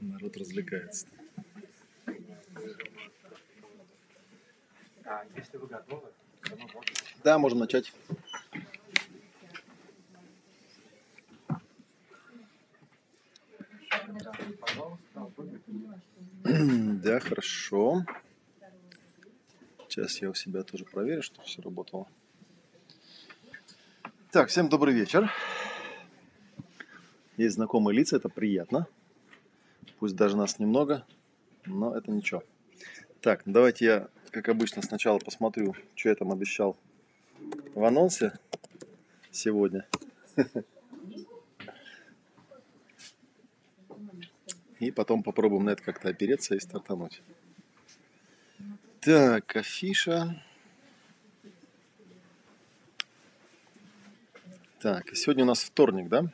Народ развлекается. А если вы готовы, то мы можем. Да, можем начать. Да, хорошо. Сейчас я у себя тоже проверю, чтобы все работало. Так, всем добрый вечер. Есть знакомые лица, это приятно. Пусть даже нас немного, но это ничего. Так, ну давайте я, как обычно, сначала посмотрю, что я там обещал в анонсе сегодня. И потом попробуем на это как-то опереться и стартануть. Так, афиша. Так, сегодня у нас вторник, да?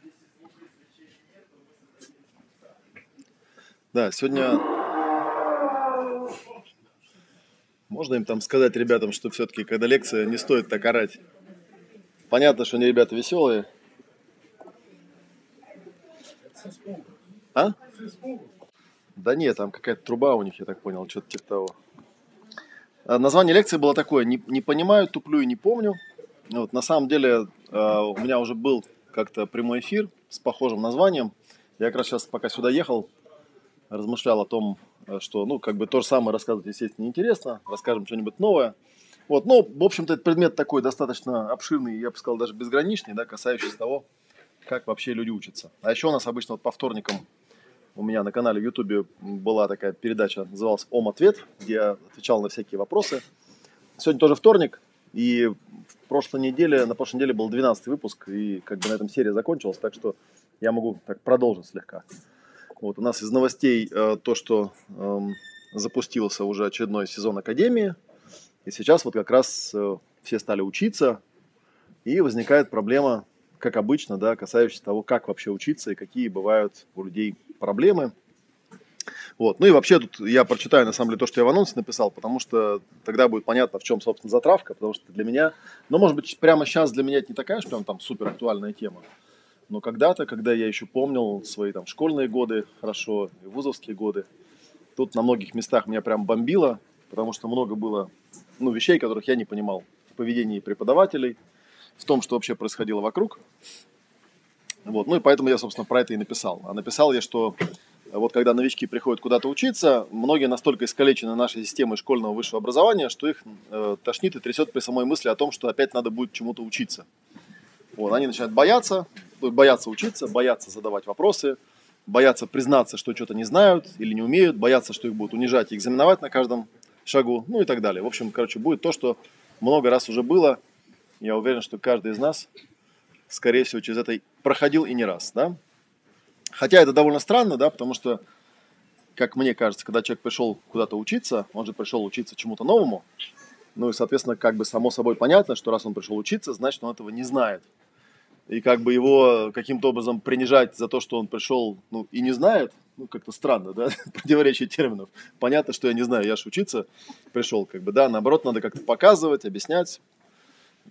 Да, сегодня можно им там сказать ребятам, что все-таки, когда лекция, не стоит так орать. Понятно, что они ребята веселые. А? Да нет, там какая-то труба у них, я так понял, что-то типа того. А Название лекции было такое, не, не понимаю, туплю и не помню. Вот, на самом деле э, у меня уже был как-то прямой эфир с похожим названием. Я как раз сейчас, пока сюда ехал, размышлял о том, э, что, ну, как бы то же самое рассказывать, естественно, неинтересно. Расскажем что-нибудь новое. Вот, ну, в общем-то, этот предмет такой достаточно обширный, я бы сказал, даже безграничный, да, касающийся того, как вообще люди учатся. А еще у нас обычно вот по вторникам у меня на канале в Ютубе была такая передача, называлась «Ом ответ», где я отвечал на всякие вопросы. Сегодня тоже вторник, и в прошлой неделе, на прошлой неделе был 12 выпуск, и как бы на этом серия закончилась, так что я могу так продолжить слегка. Вот у нас из новостей э, то, что эм, запустился уже очередной сезон Академии, и сейчас вот как раз э, все стали учиться, и возникает проблема, как обычно, да, касающаяся того, как вообще учиться и какие бывают у людей проблемы. Вот. Ну и вообще тут я прочитаю на самом деле то, что я в анонсе написал, потому что тогда будет понятно, в чем, собственно, затравка, потому что для меня, ну, может быть, прямо сейчас для меня это не такая, что прям там супер актуальная тема, но когда-то, когда я еще помнил свои там школьные годы хорошо, и вузовские годы, тут на многих местах меня прям бомбило, потому что много было, ну, вещей, которых я не понимал в поведении преподавателей, в том, что вообще происходило вокруг. Вот, ну и поэтому я, собственно, про это и написал. А написал я, что вот когда новички приходят куда-то учиться, многие настолько искалечены нашей системой школьного высшего образования, что их э, тошнит и трясет при самой мысли о том, что опять надо будет чему-то учиться. Вот, они начинают бояться, боятся учиться, боятся задавать вопросы, боятся признаться, что что-то не знают или не умеют, боятся, что их будут унижать и экзаменовать на каждом шагу, ну и так далее. В общем, короче, будет то, что много раз уже было. Я уверен, что каждый из нас, скорее всего, через это проходил и не раз, да. Хотя это довольно странно, да, потому что, как мне кажется, когда человек пришел куда-то учиться, он же пришел учиться чему-то новому, ну и, соответственно, как бы само собой понятно, что раз он пришел учиться, значит, он этого не знает. И как бы его каким-то образом принижать за то, что он пришел, ну, и не знает, ну, как-то странно, да, противоречие терминов. Понятно, что я не знаю, я же учиться пришел, как бы, да, наоборот, надо как-то показывать, объяснять,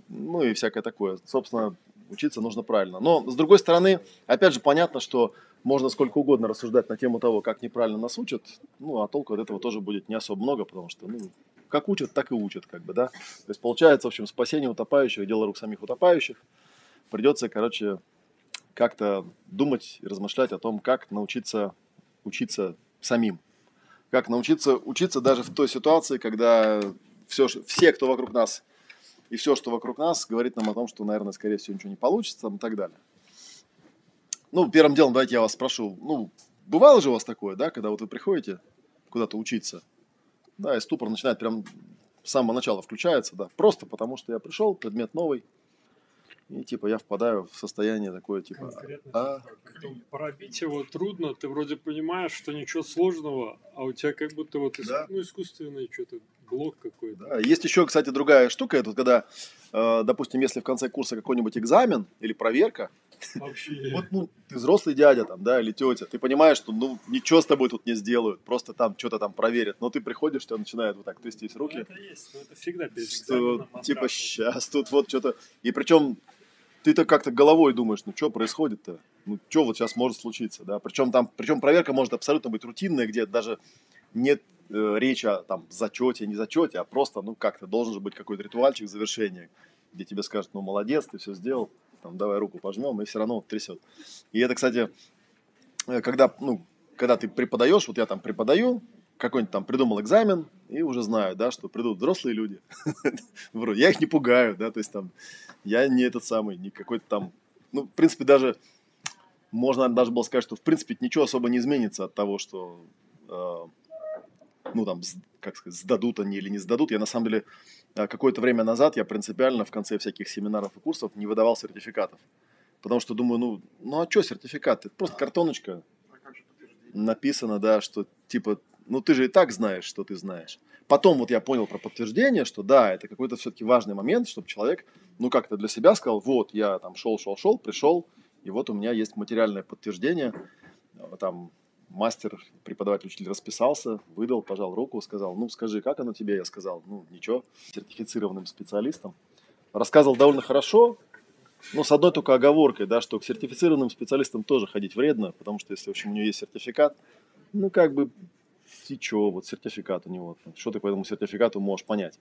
ну, и всякое такое. Собственно, учиться нужно правильно. Но, с другой стороны, опять же, понятно, что можно сколько угодно рассуждать на тему того, как неправильно нас учат, ну, а толку от этого тоже будет не особо много, потому что, ну, как учат, так и учат, как бы, да. То есть, получается, в общем, спасение утопающих, дело рук самих утопающих. Придется, короче, как-то думать и размышлять о том, как научиться учиться самим. Как научиться учиться даже в той ситуации, когда все, все, кто вокруг нас, и все, что вокруг нас, говорит нам о том, что, наверное, скорее всего, ничего не получится там, и так далее. Ну, первым делом, давайте я вас спрошу, ну, бывало же у вас такое, да, когда вот вы приходите куда-то учиться, да, и ступор начинает прям с самого начала включается, да, просто потому что я пришел, предмет новый, и типа я впадаю в состояние такое, типа, Конкретно а, Пробить его трудно, ты вроде понимаешь, что ничего сложного, а у тебя как будто вот иск- Да. ну, искусственный что-то блок какой-то. Да, Есть еще, кстати, другая штука, это когда, э, допустим, если в конце курса какой-нибудь экзамен или проверка, Вообще. вот, ну, ты взрослый дядя там, да, или тетя, ты понимаешь, что, ну, ничего с тобой тут не сделают, просто там что-то там проверят, но ты приходишь, тебя начинают вот так трястись Ну, руки, это есть, но это всегда перед что, типа, сейчас тут вот что-то, и причем ты-то как-то головой думаешь, ну что происходит-то? Ну что вот сейчас может случиться, да? Причем там, причем проверка может абсолютно быть рутинная, где даже нет э, речи о там зачете, не зачете, а просто, ну как-то должен же быть какой-то ритуальчик завершения, где тебе скажут, ну молодец, ты все сделал, там давай руку пожмем, и все равно трясет. И это, кстати, э, когда, ну, когда ты преподаешь, вот я там преподаю, какой-нибудь там придумал экзамен, и уже знаю, да, что придут взрослые люди. Вроде я их не пугаю, да, то есть там я не этот самый, не какой-то там, ну, в принципе, даже можно даже было сказать, что в принципе ничего особо не изменится от того, что э, ну там, как сказать, сдадут они или не сдадут. Я на самом деле э, какое-то время назад я принципиально в конце всяких семинаров и курсов не выдавал сертификатов. Потому что думаю, ну, ну а что сертификат? Это просто картоночка. Написано, да, что типа ну ты же и так знаешь, что ты знаешь. Потом вот я понял про подтверждение, что да, это какой-то все-таки важный момент, чтобы человек, ну как-то для себя сказал, вот я там шел, шел, шел, пришел, и вот у меня есть материальное подтверждение, там мастер, преподаватель, учитель расписался, выдал, пожал руку, сказал, ну скажи, как оно тебе? Я сказал, ну ничего, сертифицированным специалистом. Рассказывал довольно хорошо, но с одной только оговоркой, да, что к сертифицированным специалистам тоже ходить вредно, потому что если, в общем, у него есть сертификат, ну, как бы и что, вот сертификат у него, что ты по этому сертификату можешь понять.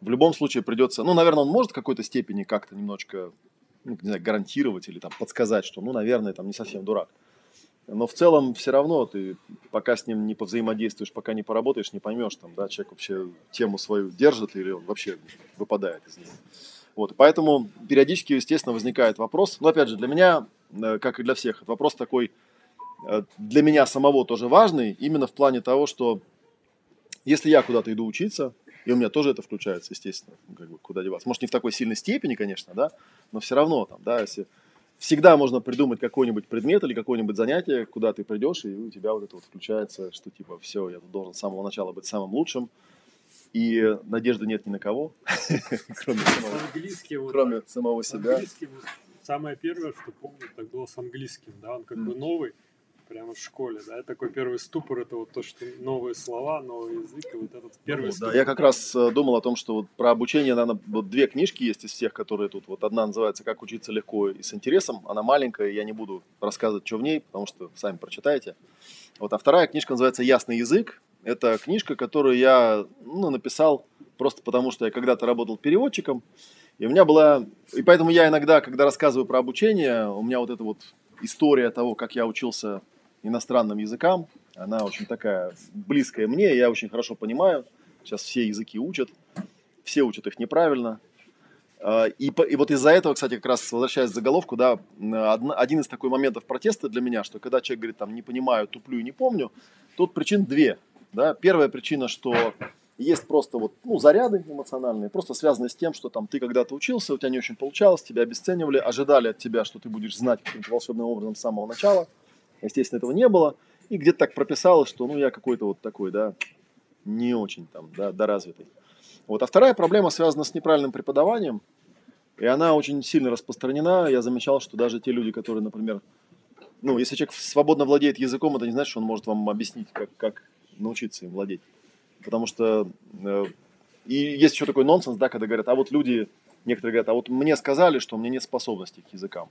В любом случае придется, ну, наверное, он может в какой-то степени как-то немножечко, ну, не знаю, гарантировать или там подсказать, что, ну, наверное, там не совсем дурак. Но в целом все равно ты пока с ним не повзаимодействуешь, пока не поработаешь, не поймешь, там, да, человек вообще тему свою держит или он вообще выпадает из нее. Вот, поэтому периодически, естественно, возникает вопрос, но опять же, для меня, э, как и для всех, вопрос такой, Э, для меня самого тоже важный, именно в плане того, что если я куда-то иду учиться, и у меня тоже это включается, естественно, ну, как бы куда деваться. Может, не в такой сильной степени, конечно, да, но все равно, там, да, если всегда можно придумать какой-нибудь предмет или какое-нибудь занятие, куда ты придешь, и у тебя вот это вот включается, что типа все, я должен с самого начала быть самым лучшим, и надежды нет ни на кого, кроме самого, кроме самого себя. Самое первое, что помню, так было с английским, да, он как бы новый, прямо в школе, да, такой первый ступор, это вот то, что новые слова, новый язык, и вот этот первый ну, ступор. Да, я как раз э, думал о том, что вот про обучение, наверное, вот две книжки есть из всех, которые тут, вот одна называется «Как учиться легко и с интересом», она маленькая, я не буду рассказывать, что в ней, потому что сами прочитаете. Вот, а вторая книжка называется «Ясный язык», это книжка, которую я ну, написал просто потому, что я когда-то работал переводчиком, и у меня была... И поэтому я иногда, когда рассказываю про обучение, у меня вот эта вот история того, как я учился иностранным языкам. Она очень такая близкая мне, я очень хорошо понимаю. Сейчас все языки учат, все учат их неправильно. А, и, и вот из-за этого, кстати, как раз возвращаясь к заголовку, да, один из таких моментов протеста для меня, что когда человек говорит, там, не понимаю, туплю и не помню, тут причин две. Да. Первая причина, что есть просто вот, ну, заряды эмоциональные, просто связанные с тем, что там ты когда-то учился, у тебя не очень получалось, тебя обесценивали, ожидали от тебя, что ты будешь знать каким-то волшебным образом с самого начала – Естественно, этого не было. И где-то так прописалось, что ну я какой-то вот такой, да, не очень там, да, доразвитый. Вот. А вторая проблема связана с неправильным преподаванием. И она очень сильно распространена. Я замечал, что даже те люди, которые, например, ну, если человек свободно владеет языком, это не значит, что он может вам объяснить, как, как научиться им владеть. Потому что э, и есть еще такой нонсенс, да, когда говорят, а вот люди, некоторые говорят, а вот мне сказали, что у меня нет способностей к языкам.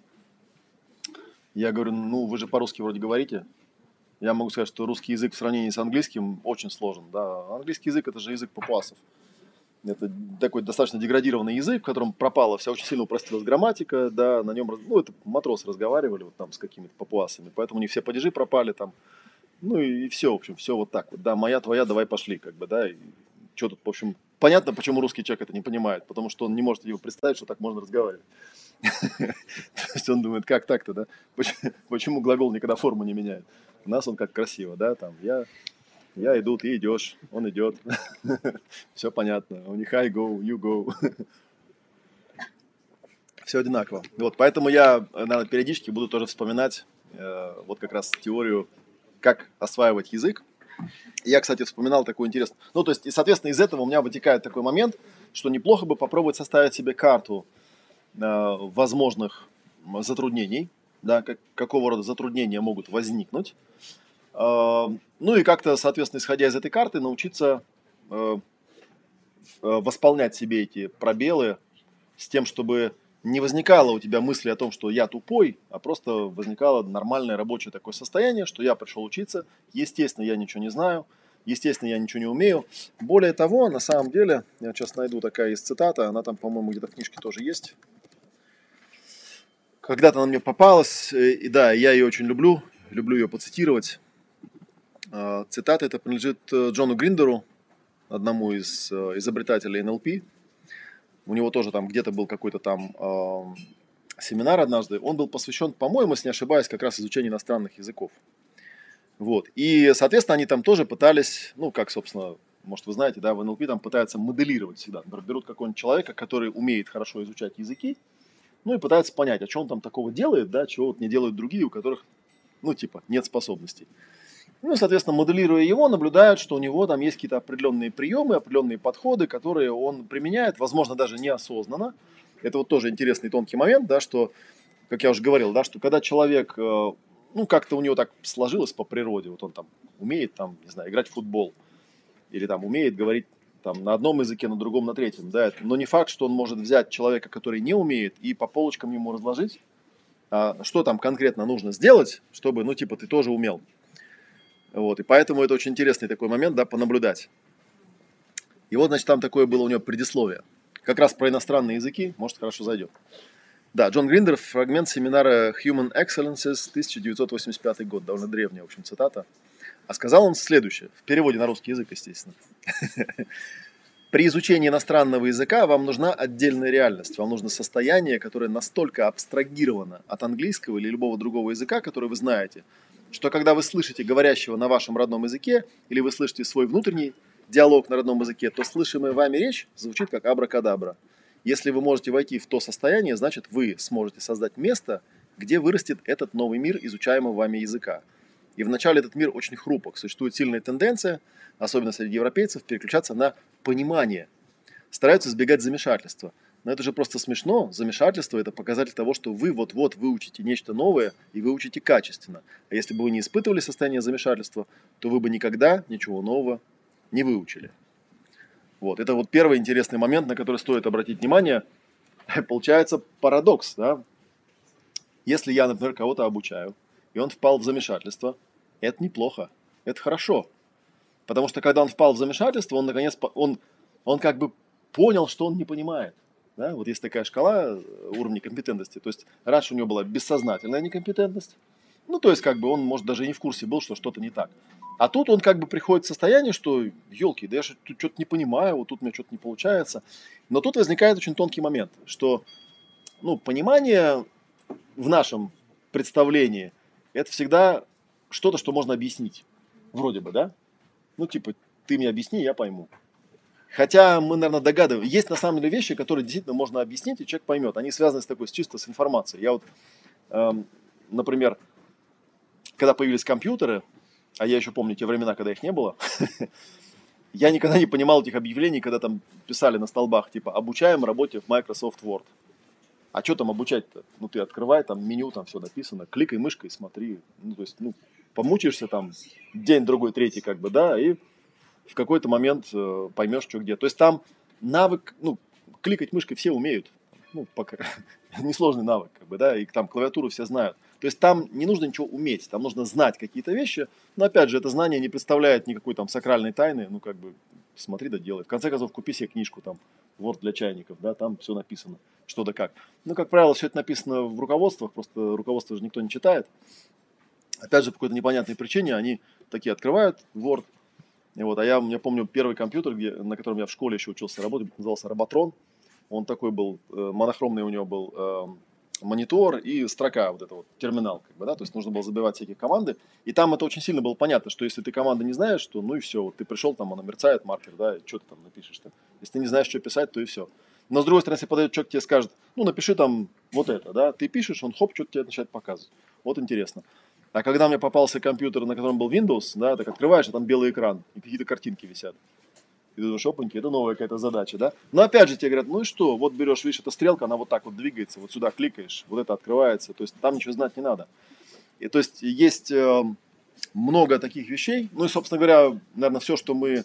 Я говорю, ну вы же по-русски вроде говорите. Я могу сказать, что русский язык в сравнении с английским очень сложен. Да, английский язык это же язык папуасов. Это такой достаточно деградированный язык, в котором пропала вся очень сильно упростилась грамматика, да, на нем, ну, это матросы разговаривали вот там с какими-то папуасами, поэтому не все падежи пропали там, ну и, и все, в общем, все вот так вот, да, моя, твоя, давай пошли, как бы, да, что тут, в общем, понятно, почему русский человек это не понимает, потому что он не может его представить, что так можно разговаривать. То есть он думает, как так-то, да? Почему глагол никогда форму не меняет? У нас он как красиво, да, там, я, я иду, ты идешь, он идет. Все понятно. У них I go, you go. Все одинаково. Вот, поэтому я, наверное, периодически буду тоже вспоминать э, вот как раз теорию, как осваивать язык. Я, кстати, вспоминал такой интересный... Ну, то есть, и, соответственно, из этого у меня вытекает такой момент, что неплохо бы попробовать составить себе карту Э, возможных затруднений, да, как, какого рода затруднения могут возникнуть. Э, ну и как-то, соответственно, исходя из этой карты, научиться э, восполнять себе эти пробелы с тем, чтобы не возникало у тебя мысли о том, что я тупой, а просто возникало нормальное рабочее такое состояние, что я пришел учиться, естественно, я ничего не знаю, естественно, я ничего не умею. Более того, на самом деле, я сейчас найду такая есть цитата, она там, по-моему, где-то в книжке тоже есть. Когда-то она мне попалась, э, и да, я ее очень люблю, люблю ее поцитировать. А, цитата эта принадлежит э, Джону Гриндеру, одному из э, изобретателей НЛП. У него тоже там где-то был какой-то там э, семинар однажды. Он был посвящен, по-моему, если не ошибаюсь, как раз изучению иностранных языков. Вот. И, соответственно, они там тоже пытались, ну, как, собственно, может, вы знаете, да, в НЛП там пытаются моделировать всегда. Например, берут какого-нибудь человека, который умеет хорошо изучать языки, ну, и пытаются понять, а что он там такого делает, да, чего вот не делают другие, у которых, ну, типа, нет способностей. Ну, соответственно, моделируя его, наблюдают, что у него там есть какие-то определенные приемы, определенные подходы, которые он применяет, возможно, даже неосознанно. Это вот тоже интересный тонкий момент, да, что, как я уже говорил, да, что когда человек, э, ну, как-то у него так сложилось по природе, вот он там умеет, там, не знаю, играть в футбол, или там умеет говорить там на одном языке, на другом, на третьем, да, но не факт, что он может взять человека, который не умеет, и по полочкам ему разложить, а, что там конкретно нужно сделать, чтобы, ну, типа, ты тоже умел. Вот, и поэтому это очень интересный такой момент, да, понаблюдать. И вот, значит, там такое было у него предисловие. Как раз про иностранные языки, может, хорошо зайдет. Да, Джон Гриндер, фрагмент семинара Human Excellences, 1985 год, довольно древняя, в общем, цитата. А сказал он следующее, в переводе на русский язык, естественно. При изучении иностранного языка вам нужна отдельная реальность, вам нужно состояние, которое настолько абстрагировано от английского или любого другого языка, который вы знаете, что когда вы слышите говорящего на вашем родном языке, или вы слышите свой внутренний диалог на родном языке, то слышимая вами речь звучит как абракадабра. Если вы можете войти в то состояние, значит вы сможете создать место, где вырастет этот новый мир изучаемого вами языка. И вначале этот мир очень хрупок. Существует сильная тенденция, особенно среди европейцев, переключаться на понимание. Стараются избегать замешательства – но это же просто смешно. Замешательство – это показатель того, что вы вот-вот выучите нечто новое и выучите качественно. А если бы вы не испытывали состояние замешательства, то вы бы никогда ничего нового не выучили. Вот, это вот первый интересный момент, на который стоит обратить внимание. Получается парадокс, да? Если я, например, кого-то обучаю, и он впал в замешательство, это неплохо, это хорошо. Потому что когда он впал в замешательство, он наконец, он, он как бы понял, что он не понимает. Да? Вот есть такая шкала э, уровня компетентности. То есть раньше у него была бессознательная некомпетентность. Ну, то есть, как бы он, может, даже и не в курсе был, что что-то не так. А тут он как бы приходит в состояние, что, елки, да я же тут что-то не понимаю, вот тут у меня что-то не получается. Но тут возникает очень тонкий момент, что, ну, понимание в нашем представлении – это всегда что-то, что можно объяснить. Вроде бы, да? Ну, типа, ты мне объясни, я пойму. Хотя мы, наверное, догадываемся. Есть на самом деле вещи, которые действительно можно объяснить, и человек поймет. Они связаны с такой, с чисто с информацией. Я вот, эм, например, когда появились компьютеры, а я еще помню те времена, когда их не было, я никогда не понимал этих объявлений, когда там писали на столбах, типа, обучаем работе в Microsoft Word. А что там обучать-то? Ну, ты открывай, там меню, там все написано, кликай мышкой, смотри. Ну, то есть, ну, помучаешься там день, другой, третий, как бы, да, и в какой-то момент э, поймешь, что где. То есть там навык, ну, кликать мышкой все умеют. Ну, пока несложный навык, как бы, да, и там клавиатуру все знают. То есть там не нужно ничего уметь, там нужно знать какие-то вещи, но опять же, это знание не представляет никакой там сакральной тайны, ну, как бы, смотри да делай. В конце концов, купи себе книжку там, Word для чайников, да, там все написано, что да как. Ну, как правило, все это написано в руководствах, просто руководство же никто не читает. Опять же, по какой-то непонятной причине они такие открывают Word, и вот, а я, я помню первый компьютер, где, на котором я в школе еще учился работать, назывался Роботрон. Он такой был, э, монохромный у него был э, монитор и строка, вот это вот, терминал, как бы, да, то есть нужно было забивать всякие команды. И там это очень сильно было понятно, что если ты команды не знаешь, то ну и все, вот ты пришел, там она мерцает, маркер, да, и что ты там напишешь-то. Если ты не знаешь, что писать, то и все. Но с другой стороны, если подойдет человек тебе скажет, ну напиши там вот это, да, ты пишешь, он хоп, что-то тебе начинает показывать. Вот интересно. А когда мне попался компьютер, на котором был Windows, да, так открываешь, а там белый экран, и какие-то картинки висят. И думаешь, опаньки, это новая какая-то задача, да? Но опять же тебе говорят, ну и что, вот берешь, видишь, эта стрелка, она вот так вот двигается, вот сюда кликаешь, вот это открывается, то есть там ничего знать не надо. И то есть есть э, много таких вещей, ну и, собственно говоря, наверное, все, что мы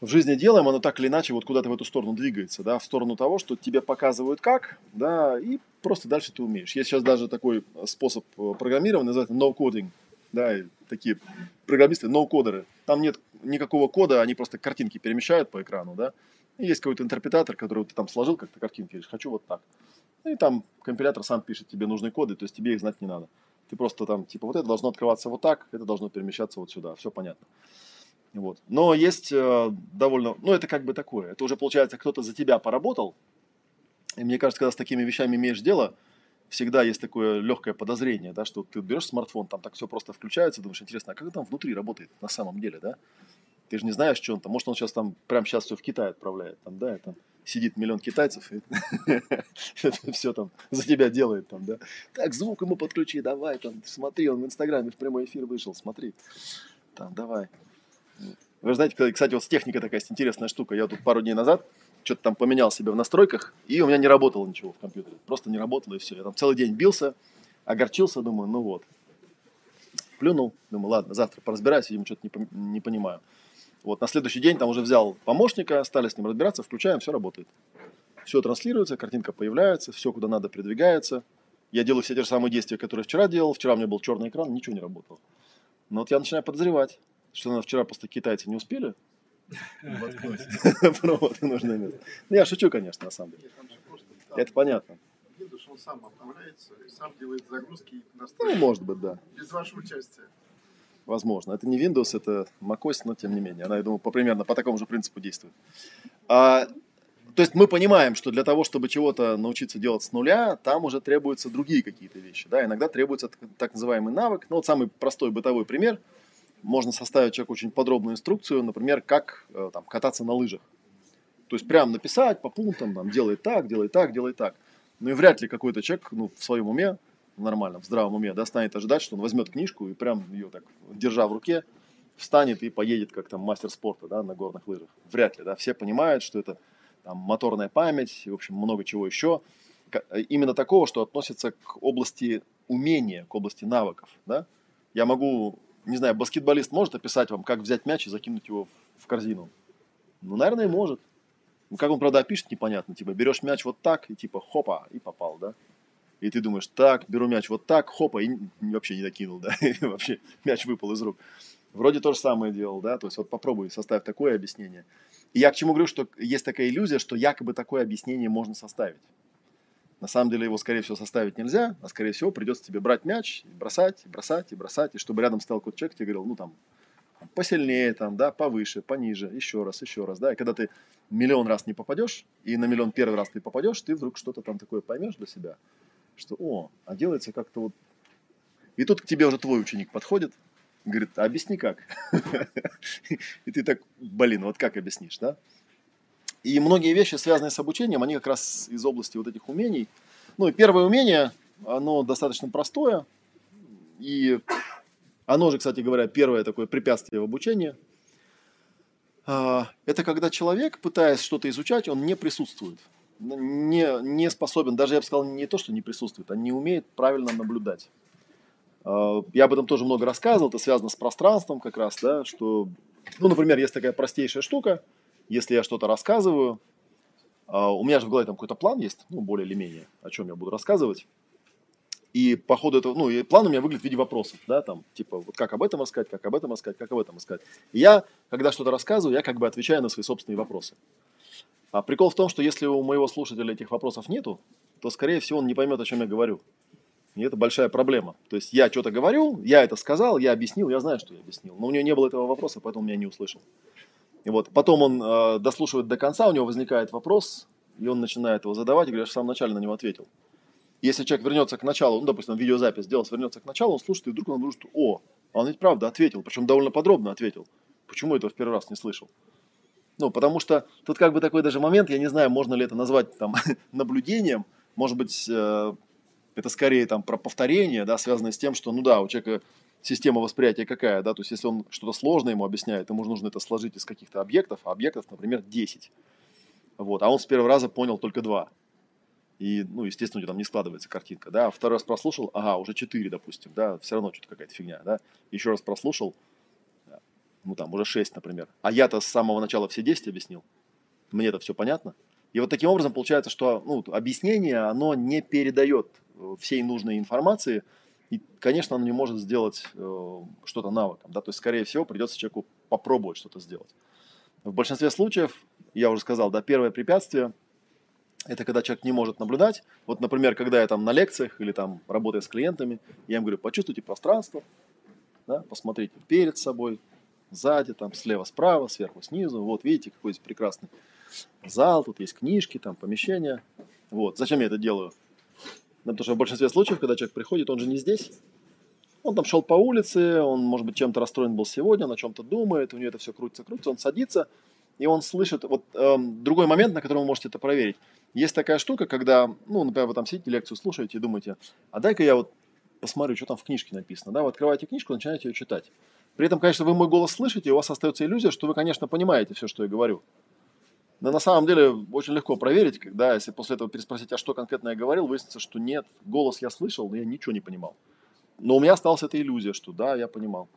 в жизни делаем, оно так или иначе вот куда-то в эту сторону двигается, да, в сторону того, что тебе показывают как, да, и просто дальше ты умеешь. Есть сейчас даже такой способ э, программирования, называется no-coding, да, такие программисты, no-кодеры. Там нет никакого кода, они просто картинки перемещают по экрану, да, и есть какой-то интерпретатор, который ты там сложил как-то картинки, говоришь, хочу вот так. И там компилятор сам пишет тебе нужные коды, то есть тебе их знать не надо. Ты просто там, типа, вот это должно открываться вот так, это должно перемещаться вот сюда, все понятно. Вот. Но есть э, довольно, ну это как бы такое, это уже получается кто-то за тебя поработал, и мне кажется, когда с такими вещами имеешь дело, всегда есть такое легкое подозрение, да, что ты берешь смартфон, там так все просто включается, думаешь, интересно, а как там внутри работает на самом деле, да? Ты же не знаешь, что он там, может он сейчас там, прямо сейчас все в Китай отправляет, там, да, и там сидит миллион китайцев, и все там за тебя делает, там, да. Так, звук ему подключи, давай, там, смотри, он в Инстаграме в прямой эфир вышел, смотри, там, давай. Вы знаете, кстати, вот с техникой такая интересная штука. Я тут пару дней назад что-то там поменял себе в настройках, и у меня не работало ничего в компьютере. Просто не работало, и все. Я там целый день бился, огорчился, думаю, ну вот. Плюнул, думаю, ладно, завтра поразбираюсь, видимо, что-то не, не понимаю. Вот, на следующий день там уже взял помощника, стали с ним разбираться, включаем, все работает. Все транслируется, картинка появляется, все куда надо передвигается. Я делаю все те же самые действия, которые вчера делал. Вчера у меня был черный экран, ничего не работало. Но вот я начинаю подозревать что на вчера просто китайцы не успели провод в нужное место. Ну, я шучу, конечно, на самом деле. Это понятно. Windows он сам обновляется и сам делает загрузки Ну, может быть, да. Без вашего участия. Возможно. Это не Windows, это macOS, но тем не менее. Она, я думаю, по, примерно по такому же принципу действует. А, то есть мы понимаем, что для того, чтобы чего-то научиться делать с нуля, там уже требуются другие какие-то вещи. Да? Иногда требуется так называемый навык. Ну, вот самый простой бытовой пример – можно составить человеку очень подробную инструкцию, например, как э, там, кататься на лыжах. То есть прям написать по пунктам, там, делай так, делай так, делай так. Ну и вряд ли какой-то человек ну, в своем уме, нормально, в здравом уме, да, станет ожидать, что он возьмет книжку и прям ее так, держа в руке, встанет и поедет как там мастер спорта да, на горных лыжах. Вряд ли, да, все понимают, что это там, моторная память, в общем, много чего еще. Э, именно такого, что относится к области умения, к области навыков, да. Я могу не знаю, баскетболист может описать вам, как взять мяч и закинуть его в корзину? Ну, наверное, может. Ну, как он, правда, опишет, непонятно. Типа, берешь мяч вот так, и типа, хопа, и попал, да? И ты думаешь, так, беру мяч вот так, хопа, и вообще не докинул, да? Вообще мяч выпал из рук. Вроде то же самое делал, да? То есть вот попробуй, составь такое объяснение. И я к чему говорю, что есть такая иллюзия, что якобы такое объяснение можно составить. На самом деле его, скорее всего, составить нельзя, а скорее всего придется тебе брать мяч, и бросать, и бросать, и бросать, и чтобы рядом стоял какой-то человек, тебе говорил, ну там, посильнее, там, да, повыше, пониже, еще раз, еще раз, да, и когда ты миллион раз не попадешь, и на миллион первый раз ты попадешь, ты вдруг что-то там такое поймешь для себя, что, о, а делается как-то вот... И тут к тебе уже твой ученик подходит, говорит, а объясни как. И ты так, блин, вот как объяснишь, да? И многие вещи, связанные с обучением, они как раз из области вот этих умений. Ну и первое умение, оно достаточно простое. И оно же, кстати говоря, первое такое препятствие в обучении. А, это когда человек, пытаясь что-то изучать, он не присутствует. Не, не способен, даже я бы сказал, не то, что не присутствует, а не умеет правильно наблюдать. А, я об этом тоже много рассказывал, это связано с пространством как раз, да, что, ну, например, есть такая простейшая штука – если я что-то рассказываю, а, у меня же в голове там какой-то план есть, ну, более или менее, о чем я буду рассказывать. И по ходу этого, ну, и план у меня выглядит в виде вопросов, да, там, типа, вот как об этом рассказать, как об этом рассказать, как об этом рассказать. И я, когда что-то рассказываю, я как бы отвечаю на свои собственные вопросы. А прикол в том, что если у моего слушателя этих вопросов нету, то, скорее всего, он не поймет, о чем я говорю. И это большая проблема. То есть я что-то говорю, я это сказал, я объяснил, я знаю, что я объяснил. Но у него не было этого вопроса, поэтому меня не услышал. Вот потом он э, дослушивает до конца, у него возникает вопрос, и он начинает его задавать, и говорит, что в самом начале на него ответил. Если человек вернется к началу, ну, допустим, видеозапись сделал, вернется к началу, он слушает, и вдруг он обнаружит, о, он ведь правда ответил, причем довольно подробно ответил. Почему я этого в первый раз не слышал? Ну, потому что тут как бы такой даже момент, я не знаю, можно ли это назвать там наблюдением, может быть, э, это скорее там про повторение, да, связанное с тем, что, ну да, у человека система восприятия какая, да, то есть если он что-то сложное ему объясняет, ему нужно это сложить из каких-то объектов, а объектов, например, 10. Вот, а он с первого раза понял только два. И, ну, естественно, у него там не складывается картинка, да, второй раз прослушал, ага, уже 4, допустим, да, все равно что-то какая-то фигня, да, еще раз прослушал, ну там уже 6, например, а я-то с самого начала все 10 объяснил, мне это все понятно. И вот таким образом получается, что ну, объяснение, оно не передает э, всей нужной информации, и, конечно, оно не может сделать э, что-то навыком. Да? То есть, скорее всего, придется человеку попробовать что-то сделать. В большинстве случаев, я уже сказал, да, первое препятствие – это когда человек не может наблюдать. Вот, например, когда я там на лекциях или там работая с клиентами, я им говорю, почувствуйте пространство, да, посмотрите перед собой, сзади, там, слева, справа, сверху, снизу. Вот, видите, какой здесь прекрасный зал, тут есть книжки, там, помещения. Вот, зачем я это делаю? Потому что в большинстве случаев, когда человек приходит, он же не здесь. Он там шел по улице, он, может быть, чем-то расстроен был сегодня, на чем-то думает, у него это все крутится, крутится, он садится, и он слышит, вот эм, другой момент, на котором вы можете это проверить. Есть такая штука, когда, ну, например, вы там сидите, лекцию слушаете и думаете, а дай-ка я вот посмотрю, что там в книжке написано. Да, вы открываете книжку, начинаете ее читать. При этом, конечно, вы мой голос слышите, и у вас остается иллюзия, что вы, конечно, понимаете все, что я говорю. Но на самом деле очень легко проверить, когда, если после этого переспросить, а что конкретно я говорил, выяснится, что нет, голос я слышал, но я ничего не понимал. Но у меня осталась эта иллюзия, что да, я понимал.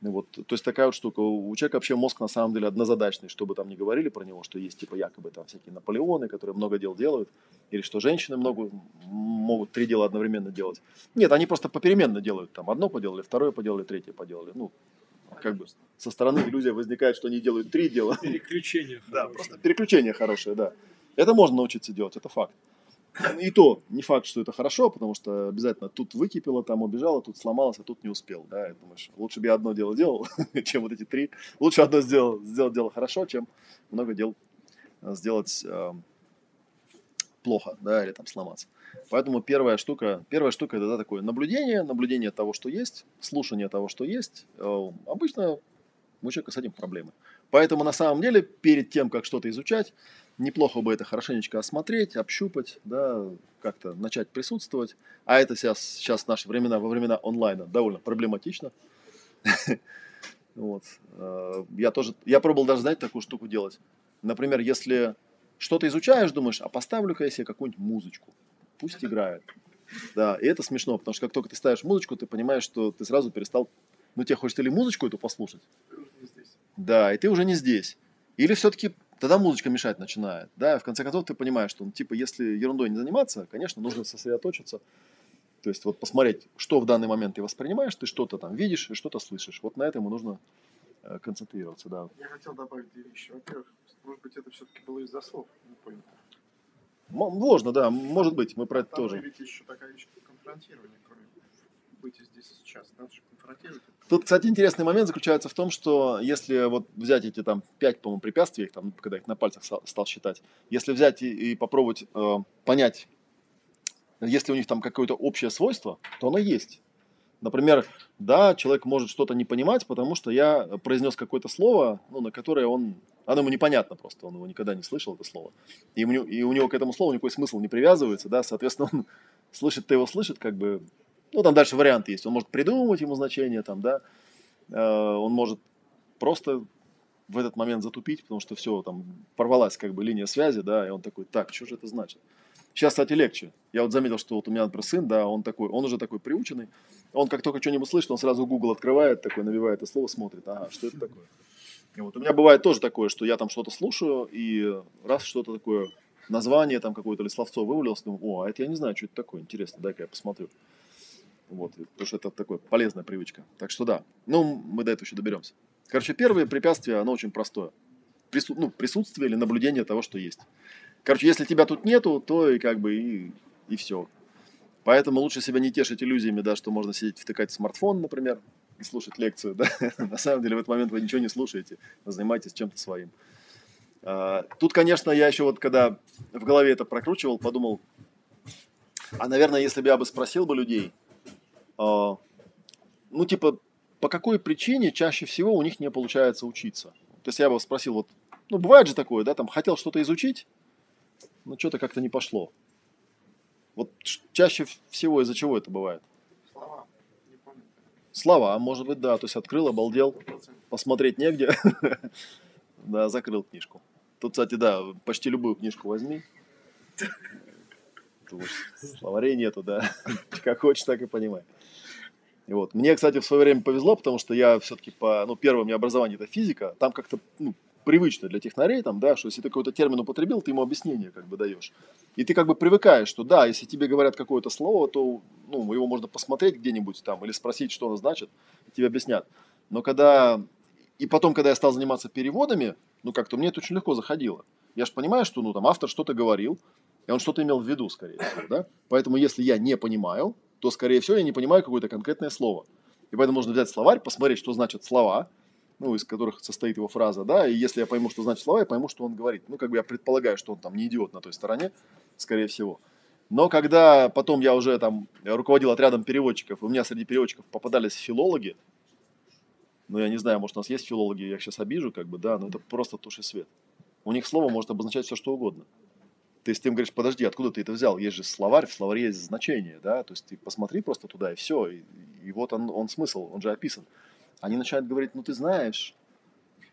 Вот, то есть такая вот штука. У человека вообще мозг на самом деле однозадачный, чтобы там не говорили про него, что есть типа якобы там всякие Наполеоны, которые много дел делают, или что женщины много, могут три дела одновременно делать. Нет, они просто попеременно делают. Там одно поделали, второе поделали, третье поделали. Ну, как бы со стороны иллюзия возникает, что они делают три дела. Переключение Да, просто переключение хорошее, да. Это можно научиться делать, это факт. И то, не факт, что это хорошо, потому что обязательно тут выкипело, там убежало, тут сломалось, а тут не успел. Да, и думаешь, лучше бы я одно дело делал, чем вот эти три. Лучше одно сделал, сделать дело хорошо, чем много дел э, сделать э, плохо, да, или там сломаться. Поэтому первая штука, первая штука это да, такое наблюдение, наблюдение того, что есть, слушание того, что есть. Э, обычно у человека с этим проблемы. Поэтому на самом деле перед тем, как что-то изучать, неплохо бы это хорошенечко осмотреть, общупать, да, как-то начать присутствовать. А это сейчас, сейчас наши времена, во времена онлайна довольно проблематично. Вот. Э, я тоже, я пробовал даже, знаете, такую штуку делать. Например, если что-то изучаешь, думаешь, а поставлю-ка я себе какую-нибудь музычку. Пусть играет. Да, и это смешно, потому что как только ты ставишь музычку, ты понимаешь, что ты сразу перестал... Ну, тебе хочется или музычку эту послушать? Да, и ты уже не здесь. Или все-таки тогда музычка мешать начинает. Да, в конце концов ты понимаешь, что, ну, типа, если ерундой не заниматься, конечно, нужно сосредоточиться. То есть вот посмотреть, что в данный момент ты воспринимаешь, ты что-то там видишь и что-то слышишь. Вот на этом и нужно э, концентрироваться, да. Я хотел добавить две вещи. Во-первых, может быть, это все-таки было из-за слов, не понял. Можно, да, может быть, мы про это тоже. ведь еще такая вещь, как конфронтирование, кроме быть здесь и сейчас. Надо же конфронтировать. Тут, кстати, интересный момент заключается в том, что если вот взять эти там пять, по-моему, препятствий, их там, когда их на пальцах стал считать, если взять и, и попробовать э, понять, если у них там какое-то общее свойство, то оно есть. Например, да, человек может что-то не понимать, потому что я произнес какое-то слово, ну, на которое он, оно ему непонятно просто, он его никогда не слышал, это слово. И у, него, и у него к этому слову никакой смысл не привязывается, да, соответственно, он слышит, ты его слышит, как бы, ну, там дальше варианты есть. Он может придумать ему значение, там, да, Э, он может просто в этот момент затупить, потому что все, там порвалась как бы линия связи, да, и он такой, так, что же это значит? Сейчас, кстати, легче. Я вот заметил, что вот у меня, например, сын, да, он такой, он уже такой приученный, он как только что-нибудь слышит, он сразу Google открывает, такой, набивает это слово, смотрит, ага, что это такое? И вот у меня бывает тоже такое, что я там что-то слушаю, и раз что-то такое, название там какое-то или словцо вывалилось, думаю, о, а это я не знаю, что это такое, интересно, дай-ка я посмотрю. Вот, потому что это такая полезная привычка. Так что да, ну, мы до этого еще доберемся. Короче, первое препятствие, оно очень простое. Прису- ну, присутствие или наблюдение того, что есть. Короче, если тебя тут нету, то и как бы и, и все. Поэтому лучше себя не тешить иллюзиями, да, что можно сидеть втыкать смартфон, например, и слушать лекцию. Да? На самом деле в этот момент вы ничего не слушаете, вы занимаетесь чем-то своим. А, Тут, конечно, я еще вот когда в голове это прокручивал, подумал, а, наверное, если бы я бы спросил бы людей, а, ну, типа, по какой причине чаще всего у них не получается учиться? То есть я бы спросил, вот, ну, бывает же такое, да, там, хотел что-то изучить, но что-то как-то не пошло. Вот чаще всего из-за чего это бывает? Слова. Не помню. Слова, а может быть, да, то есть открыл, обалдел, 100%. посмотреть негде, да, закрыл книжку. Тут, кстати, да, почти любую книжку возьми. Словарей нету, да. Как хочешь, так и понимай. И вот. Мне, кстати, в свое время повезло, потому что я все-таки по, ну, первое у меня образование это физика, там как-то ну, привычно для технарей, там, да, что если ты какой-то термин употребил, ты ему объяснение как бы даешь. И ты как бы привыкаешь, что да, если тебе говорят какое-то слово, то ну, его можно посмотреть где-нибудь там или спросить, что оно значит, и тебе объяснят. Но когда... И потом, когда я стал заниматься переводами, ну, как-то мне это очень легко заходило. Я же понимаю, что, ну, там, автор что-то говорил, и он что-то имел в виду, скорее всего, да? Поэтому, если я не понимаю, то, скорее всего, я не понимаю какое-то конкретное слово. И поэтому нужно взять словарь, посмотреть, что значит слова, ну, из которых состоит его фраза, да, и если я пойму, что значит слова, я пойму, что он говорит. Ну, как бы я предполагаю, что он там не идиот на той стороне, скорее всего. Но когда потом я уже там руководил отрядом переводчиков, у меня среди переводчиков попадались филологи, ну, я не знаю, может, у нас есть филологи, я их сейчас обижу, как бы, да, но это просто тушь и свет. У них слово может обозначать все, что угодно. Ты им говоришь, подожди, откуда ты это взял? Есть же словарь, в словаре есть значение, да, то есть ты посмотри просто туда и все, и, и вот он, он смысл, он же описан. Они начинают говорить, ну ты знаешь,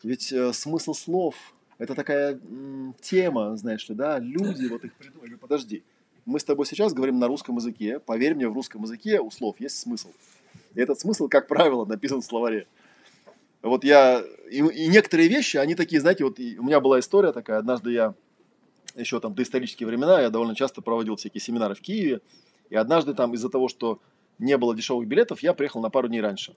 ведь э, смысл слов – это такая м, тема, знаешь ли, да, люди вот их придумали. Подожди, мы с тобой сейчас говорим на русском языке, поверь мне, в русском языке у слов есть смысл. И этот смысл, как правило, написан в словаре. Вот я, и, и некоторые вещи, они такие, знаете, вот у меня была история такая, однажды я, еще там доисторические времена, я довольно часто проводил всякие семинары в Киеве, и однажды там из-за того, что не было дешевых билетов, я приехал на пару дней раньше.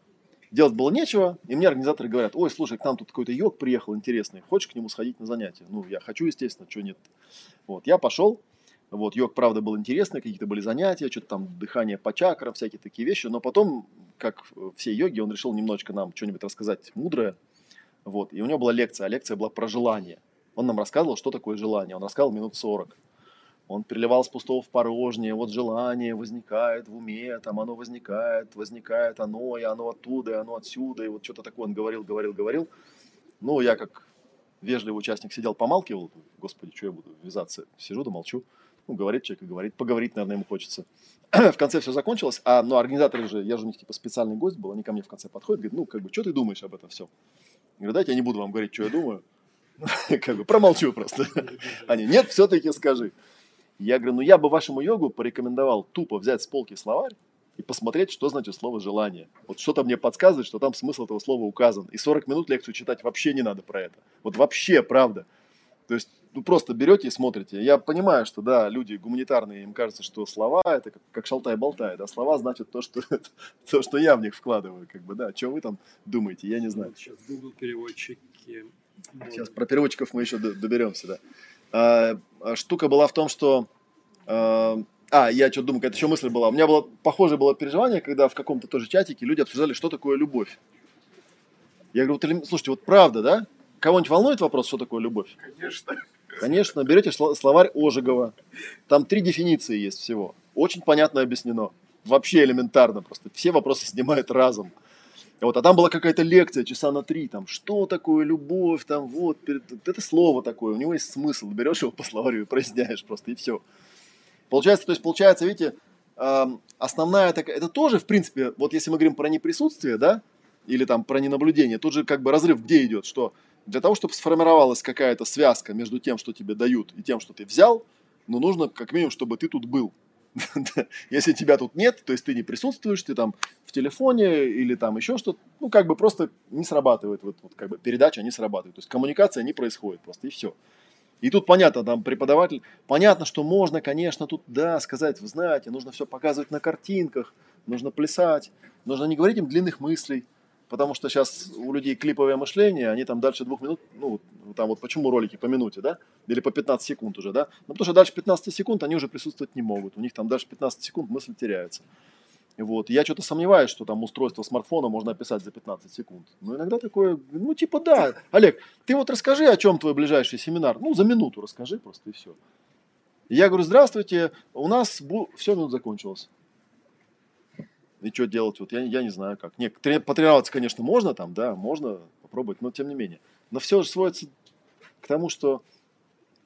Делать было нечего, и мне организаторы говорят, ой, слушай, к нам тут какой-то йог приехал интересный, хочешь к нему сходить на занятия? Ну, я хочу, естественно, что нет. Вот, я пошел, вот, йог, правда, был интересный, какие-то были занятия, что-то там дыхание по чакрам, всякие такие вещи, но потом, как все йоги, он решил немножечко нам что-нибудь рассказать мудрое, вот, и у него была лекция, а лекция была про желание. Он нам рассказывал, что такое желание, он рассказывал минут 40. Он переливал с пустого в порожнее, вот желание возникает в уме, там оно возникает, возникает оно, и оно оттуда, и оно отсюда, и вот что-то такое он говорил, говорил, говорил. Ну, я как вежливый участник сидел, помалкивал, господи, что я буду вязаться, сижу да молчу. Ну, говорит человек и говорит, поговорить, наверное, ему хочется. в конце все закончилось, а, ну, организаторы же, я же у них типа специальный гость был, они ко мне в конце подходят, говорят, ну, как бы, что ты думаешь об этом все? Я говорю, дайте я не буду вам говорить, что я думаю, как бы промолчу просто. Они, нет, все-таки скажи. Я говорю, ну я бы вашему йогу порекомендовал тупо взять с полки словарь и посмотреть, что значит слово «желание». Вот что-то мне подсказывает, что там смысл этого слова указан. И 40 минут лекцию читать вообще не надо про это. Вот вообще, правда. То есть, ну просто берете и смотрите. Я понимаю, что, да, люди гуманитарные, им кажется, что слова – это как, как шалтай-болтай. Да, слова значат то что, то, что я в них вкладываю. Как бы, да, что вы там думаете, я не знаю. Сейчас Google переводчики. Сейчас про переводчиков мы еще доберемся, да. А, а, штука была в том, что... А, а, я что думаю, какая-то еще мысль была. У меня было похожее было переживание, когда в каком-то тоже чатике люди обсуждали, что такое любовь. Я говорю, слушайте, вот правда, да? Кого-нибудь волнует вопрос, что такое любовь? Конечно. Конечно, берете словарь Ожегова. Там три дефиниции есть всего. Очень понятно объяснено. Вообще элементарно просто. Все вопросы снимают разом. Вот, а там была какая-то лекция часа на три, там, что такое любовь, там, вот, это слово такое, у него есть смысл, берешь его по словарю и проясняешь просто, и все. Получается, то есть, получается, видите, основная такая, это тоже, в принципе, вот если мы говорим про неприсутствие, да, или там про ненаблюдение, тут же как бы разрыв где идет, что для того, чтобы сформировалась какая-то связка между тем, что тебе дают, и тем, что ты взял, ну, нужно как минимум, чтобы ты тут был. Если тебя тут нет, то есть ты не присутствуешь, ты там в телефоне или там еще что-то, ну, как бы просто не срабатывает, вот, вот как бы передача не срабатывает, то есть коммуникация не происходит просто, и все. И тут понятно, там преподаватель, понятно, что можно, конечно, тут, да, сказать, вы знаете, нужно все показывать на картинках, нужно плясать, нужно не говорить им длинных мыслей, потому что сейчас у людей клиповое мышление, они там дальше двух минут, ну, там вот почему ролики по минуте, да, или по 15 секунд уже, да, ну, потому что дальше 15 секунд они уже присутствовать не могут, у них там дальше 15 секунд мысль теряется. Вот. Я что-то сомневаюсь, что там устройство смартфона можно описать за 15 секунд. Но иногда такое, ну, типа, да. Олег, ты вот расскажи, о чем твой ближайший семинар. Ну, за минуту расскажи просто, и все. я говорю, здравствуйте, у нас бу... все, минут закончилось. И что делать? Вот я, я не знаю как. Нет, потренироваться, конечно, можно там, да, можно попробовать, но тем не менее. Но все же сводится к тому, что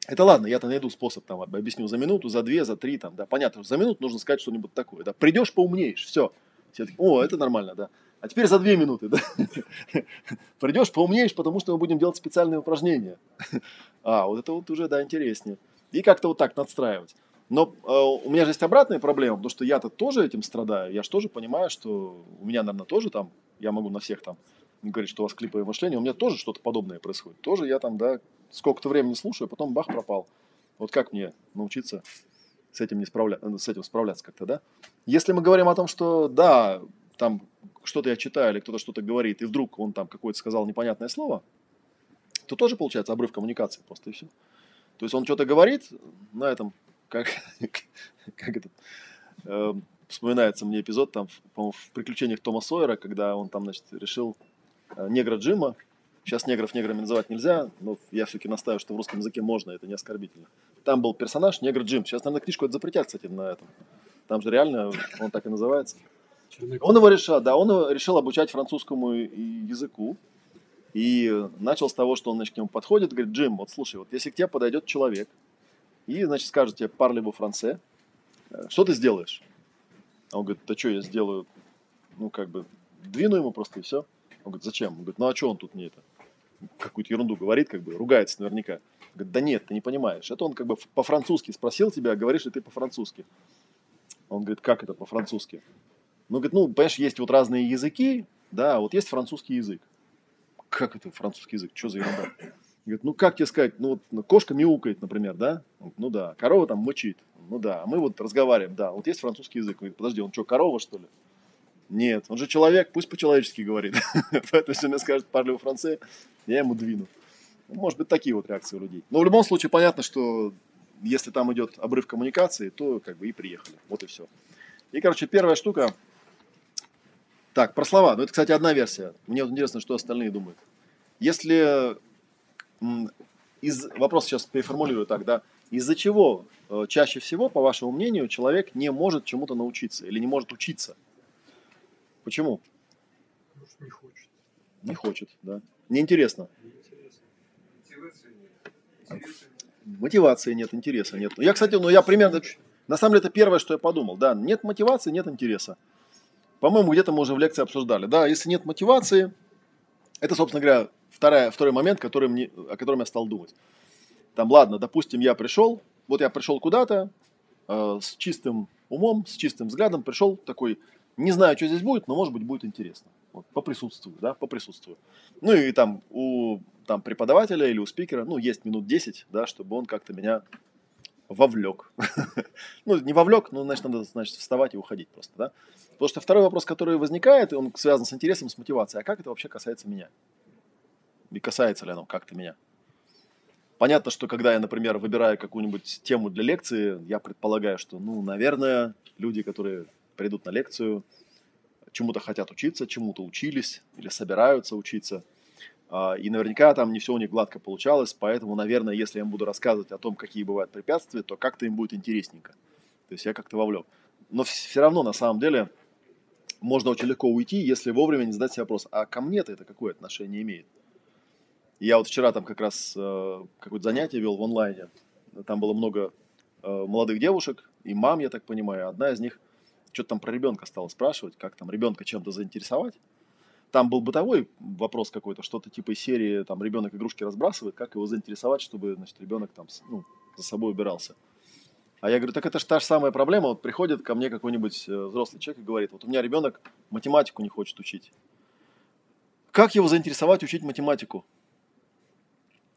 это ладно, я-то найду способ, там, объясню за минуту, за две, за три, там, да, понятно, за минуту нужно сказать что-нибудь такое, да, придешь, поумнеешь, все. Все таки, о, это нормально, да. А теперь за две минуты, да. Придешь, поумнеешь, потому что мы будем делать специальные упражнения. А, вот это вот уже, да, интереснее. И как-то вот так надстраивать. Но э, у меня же есть обратная проблема, потому что я-то тоже этим страдаю. Я же тоже понимаю, что у меня, наверное, тоже там, я могу на всех там говорить, что у вас клиповое мышление, у меня тоже что-то подобное происходит. Тоже я там, да, сколько-то времени слушаю, а потом бах, пропал. Вот как мне научиться с этим, не справля... с этим справляться как-то, да? Если мы говорим о том, что да, там что-то я читаю или кто-то что-то говорит, и вдруг он там какое-то сказал непонятное слово, то тоже получается обрыв коммуникации просто и все. То есть он что-то говорит на этом, как, как это, э, вспоминается мне эпизод там, по в приключениях Тома Сойера, когда он там, значит, решил э, негра Джима, сейчас негров неграми называть нельзя, но я все-таки настаиваю, что в русском языке можно, это не оскорбительно. Там был персонаж негр Джим, сейчас, наверное, книжку это запретят, кстати, на этом. Там же реально он так и называется. Он его решил, да, он его решил обучать французскому языку. И начал с того, что он, значит, к нему подходит, говорит, Джим, вот слушай, вот если к тебе подойдет человек и, значит, скажет тебе парли во франце, что ты сделаешь? А он говорит, да что я сделаю? Ну, как бы, двину ему просто и все. Он говорит, зачем? Он говорит, ну а что он тут мне это? Какую-то ерунду говорит, как бы, ругается наверняка. Говорит, да нет, ты не понимаешь. Это он как бы по-французски спросил тебя, а говоришь ли ты по-французски. Он говорит, как это по-французски? Ну, говорит, ну, понимаешь, есть вот разные языки, да, вот есть французский язык. Как это французский язык? Что за ерунда? Говорит, ну как тебе сказать, ну вот ну, кошка мяукает, например, да? Ну да, корова там мычит, ну да, мы вот разговариваем, да, вот есть французский язык. Говорит, подожди, он что, корова что ли? Нет, он же человек, пусть по-человечески говорит. Поэтому, если мне скажет парли во франце, я ему двину. Ну, может быть, такие вот реакции у людей. Но в любом случае понятно, что если там идет обрыв коммуникации, то как бы и приехали. Вот и все. И, короче, первая штука. Так, про слова. Ну, это, кстати, одна версия. Мне вот интересно, что остальные думают. Если из... Вопрос сейчас переформулирую так, да. Из-за чего э, чаще всего, по вашему мнению, человек не может чему-то научиться или не может учиться? Почему? Потому что не хочет. Не хочет, да. Неинтересно. Мотивации нет, интереса нет. Я, кстати, ну я примерно... На самом деле это первое, что я подумал. Да, нет мотивации, нет интереса. По-моему, где-то мы уже в лекции обсуждали. Да, если нет мотивации, это, собственно говоря, вторая, второй момент, который мне, о котором я стал думать. Там, ладно, допустим, я пришел, вот я пришел куда-то э, с чистым умом, с чистым взглядом, пришел такой, не знаю, что здесь будет, но, может быть, будет интересно. Вот, поприсутствую, да, поприсутствую. Ну и там у там, преподавателя или у спикера, ну, есть минут 10, да, чтобы он как-то меня вовлек. ну, не вовлек, но, значит, надо, значит, вставать и уходить просто, да. Потому что второй вопрос, который возникает, он связан с интересом, с мотивацией. А как это вообще касается меня? И касается ли оно как-то меня? Понятно, что когда я, например, выбираю какую-нибудь тему для лекции, я предполагаю, что, ну, наверное, люди, которые придут на лекцию, чему-то хотят учиться, чему-то учились или собираются учиться – и наверняка там не все у них гладко получалось, поэтому, наверное, если я им буду рассказывать о том, какие бывают препятствия, то как-то им будет интересненько. То есть я как-то вовлек. Но все равно, на самом деле, можно очень легко уйти, если вовремя не задать себе вопрос, а ко мне-то это какое отношение имеет? Я вот вчера там как раз э, какое-то занятие вел в онлайне. Там было много э, молодых девушек и мам, я так понимаю. Одна из них что-то там про ребенка стала спрашивать, как там ребенка чем-то заинтересовать. Там был бытовой вопрос какой-то, что-то типа серии, там, ребенок игрушки разбрасывает, как его заинтересовать, чтобы, значит, ребенок там, ну, за собой убирался. А я говорю, так это же та же самая проблема. Вот приходит ко мне какой-нибудь э, взрослый человек и говорит, вот у меня ребенок математику не хочет учить. Как его заинтересовать учить математику?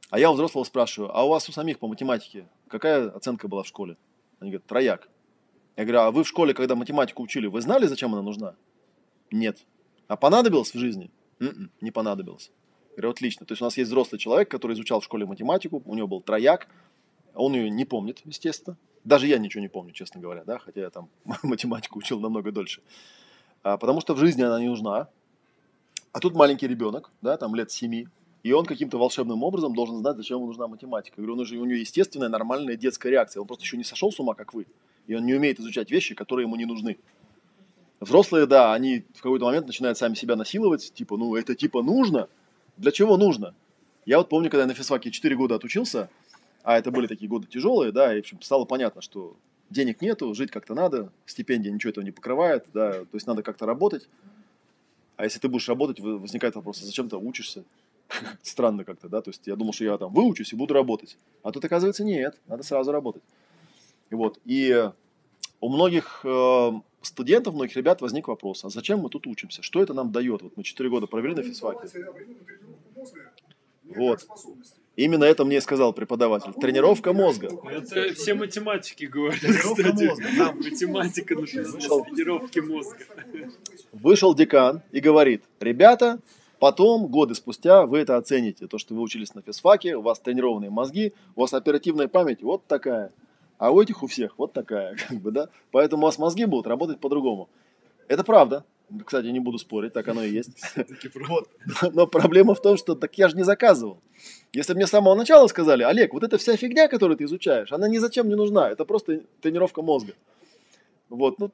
А я у взрослого спрашиваю, а у вас у самих по математике какая оценка была в школе? Они говорят, трояк. Я говорю, а вы в школе, когда математику учили, вы знали, зачем она нужна? Нет. А понадобилось в жизни? М-м, не понадобилось. Говорю, отлично. То есть у нас есть взрослый человек, который изучал в школе математику, у него был трояк, он ее не помнит, естественно. Даже я ничего не помню, честно говоря, да, хотя я там математику учил намного дольше. А, потому что в жизни она не нужна. А тут маленький ребенок, да, там лет семи, и он каким-то волшебным образом должен знать, зачем ему нужна математика. Я говорю, он же, у него естественная, нормальная детская реакция. Он просто еще не сошел с ума, как вы. И он не умеет изучать вещи, которые ему не нужны. Взрослые, да, они в какой-то момент начинают сами себя насиловать, типа, ну, это типа нужно. Для чего нужно? Я вот помню, когда я на физфаке 4 года отучился, а это были такие годы тяжелые, да, и в общем, стало понятно, что денег нету, жить как-то надо, стипендия ничего этого не покрывает, да, то есть надо как-то работать. А если ты будешь работать, возникает вопрос, а зачем ты учишься? Странно как-то, да, то есть я думал, что я там выучусь и буду работать. А тут оказывается нет, надо сразу работать. Вот. И у многих э, студентов, многих ребят возник вопрос, а зачем мы тут учимся? Что это нам дает? Вот мы 4 года провели на физфаке. Вот. Именно это мне сказал преподаватель. Тренировка мозга. Это все математики говорят, Тренировка кстати. мозга, да. Математика нужна тренировки мозга. Вышел декан и говорит, ребята, потом, годы спустя, вы это оцените. То, что вы учились на физфаке, у вас тренированные мозги, у вас оперативная память вот такая. А у этих у всех вот такая, как бы, да. Поэтому у вас мозги будут работать по-другому. Это правда. Кстати, не буду спорить, так оно и есть. Вот. Но проблема в том, что так я же не заказывал. Если бы мне с самого начала сказали, Олег, вот эта вся фигня, которую ты изучаешь, она ни зачем не нужна. Это просто тренировка мозга. Вот, ну,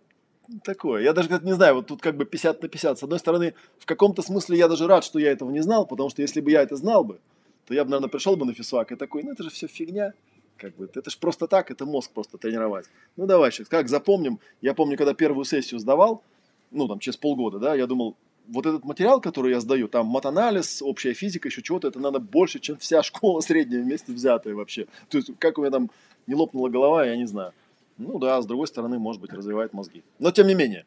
такое. Я даже не знаю, вот тут как бы 50 на 50. С одной стороны, в каком-то смысле я даже рад, что я этого не знал, потому что если бы я это знал бы, то я бы, наверное, пришел бы на физфак и такой, ну это же все фигня. Как бы, это же просто так, это мозг просто тренировать. Ну давай сейчас, как запомним. Я помню, когда первую сессию сдавал, ну там через полгода, да, я думал, вот этот материал, который я сдаю, там матанализ, общая физика, еще чего-то, это надо больше, чем вся школа средняя вместе взятая вообще. То есть, как у меня там не лопнула голова, я не знаю. Ну да, с другой стороны, может быть, развивает мозги. Но тем не менее,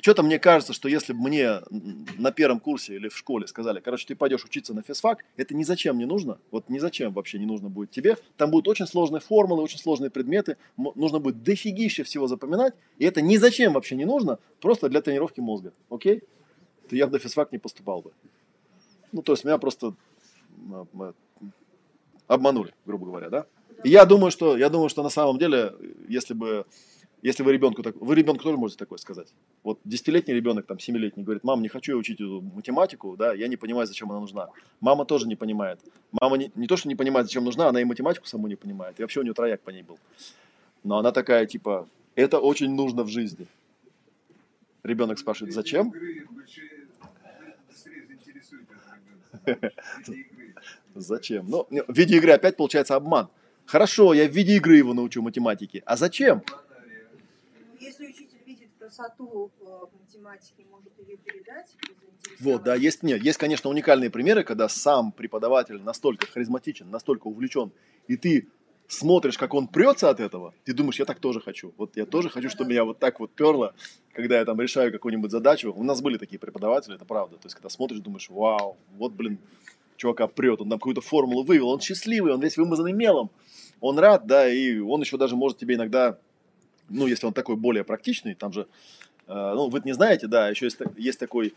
что-то мне кажется, что если бы мне на первом курсе или в школе сказали, короче, ты пойдешь учиться на физфак, это ни зачем не нужно, вот ни зачем вообще не нужно будет тебе, там будут очень сложные формулы, очень сложные предметы, нужно будет дофигище всего запоминать, и это ни зачем вообще не нужно, просто для тренировки мозга, окей? То я бы на физфак не поступал бы. Ну, то есть меня просто обманули, грубо говоря, да? Я думаю, что, я думаю, что на самом деле, если бы, если вы ребенку так, вы ребенку тоже можете такое сказать. Вот десятилетний ребенок, там, семилетний, говорит, мам, не хочу я учить эту математику, да, я не понимаю, зачем она нужна. Мама тоже не понимает. Мама не, не то, что не понимает, зачем нужна, она и математику саму не понимает. И вообще у нее трояк по ней был. Но она такая, типа, это очень нужно в жизни. Ребенок спрашивает, зачем? Зачем? Ну, в виде игры опять получается обман. Хорошо, я в виде игры его научу математике. А зачем? Красоту э, в математике, может ее передать? Вот, да, есть, нет, есть, конечно, уникальные примеры, когда сам преподаватель настолько харизматичен, настолько увлечен, и ты смотришь, как он прется от этого, ты думаешь, я так тоже хочу. Вот я тоже хочу, чтобы меня вот так вот перло, когда я там решаю какую-нибудь задачу. У нас были такие преподаватели, это правда. То есть, когда смотришь, думаешь, вау, вот, блин, чувака прет, он там какую-то формулу вывел, он счастливый, он весь вымазанный мелом, он рад, да, и он еще даже может тебе иногда, ну, если он такой более практичный, там же, э, ну, вы не знаете, да, еще есть, есть такой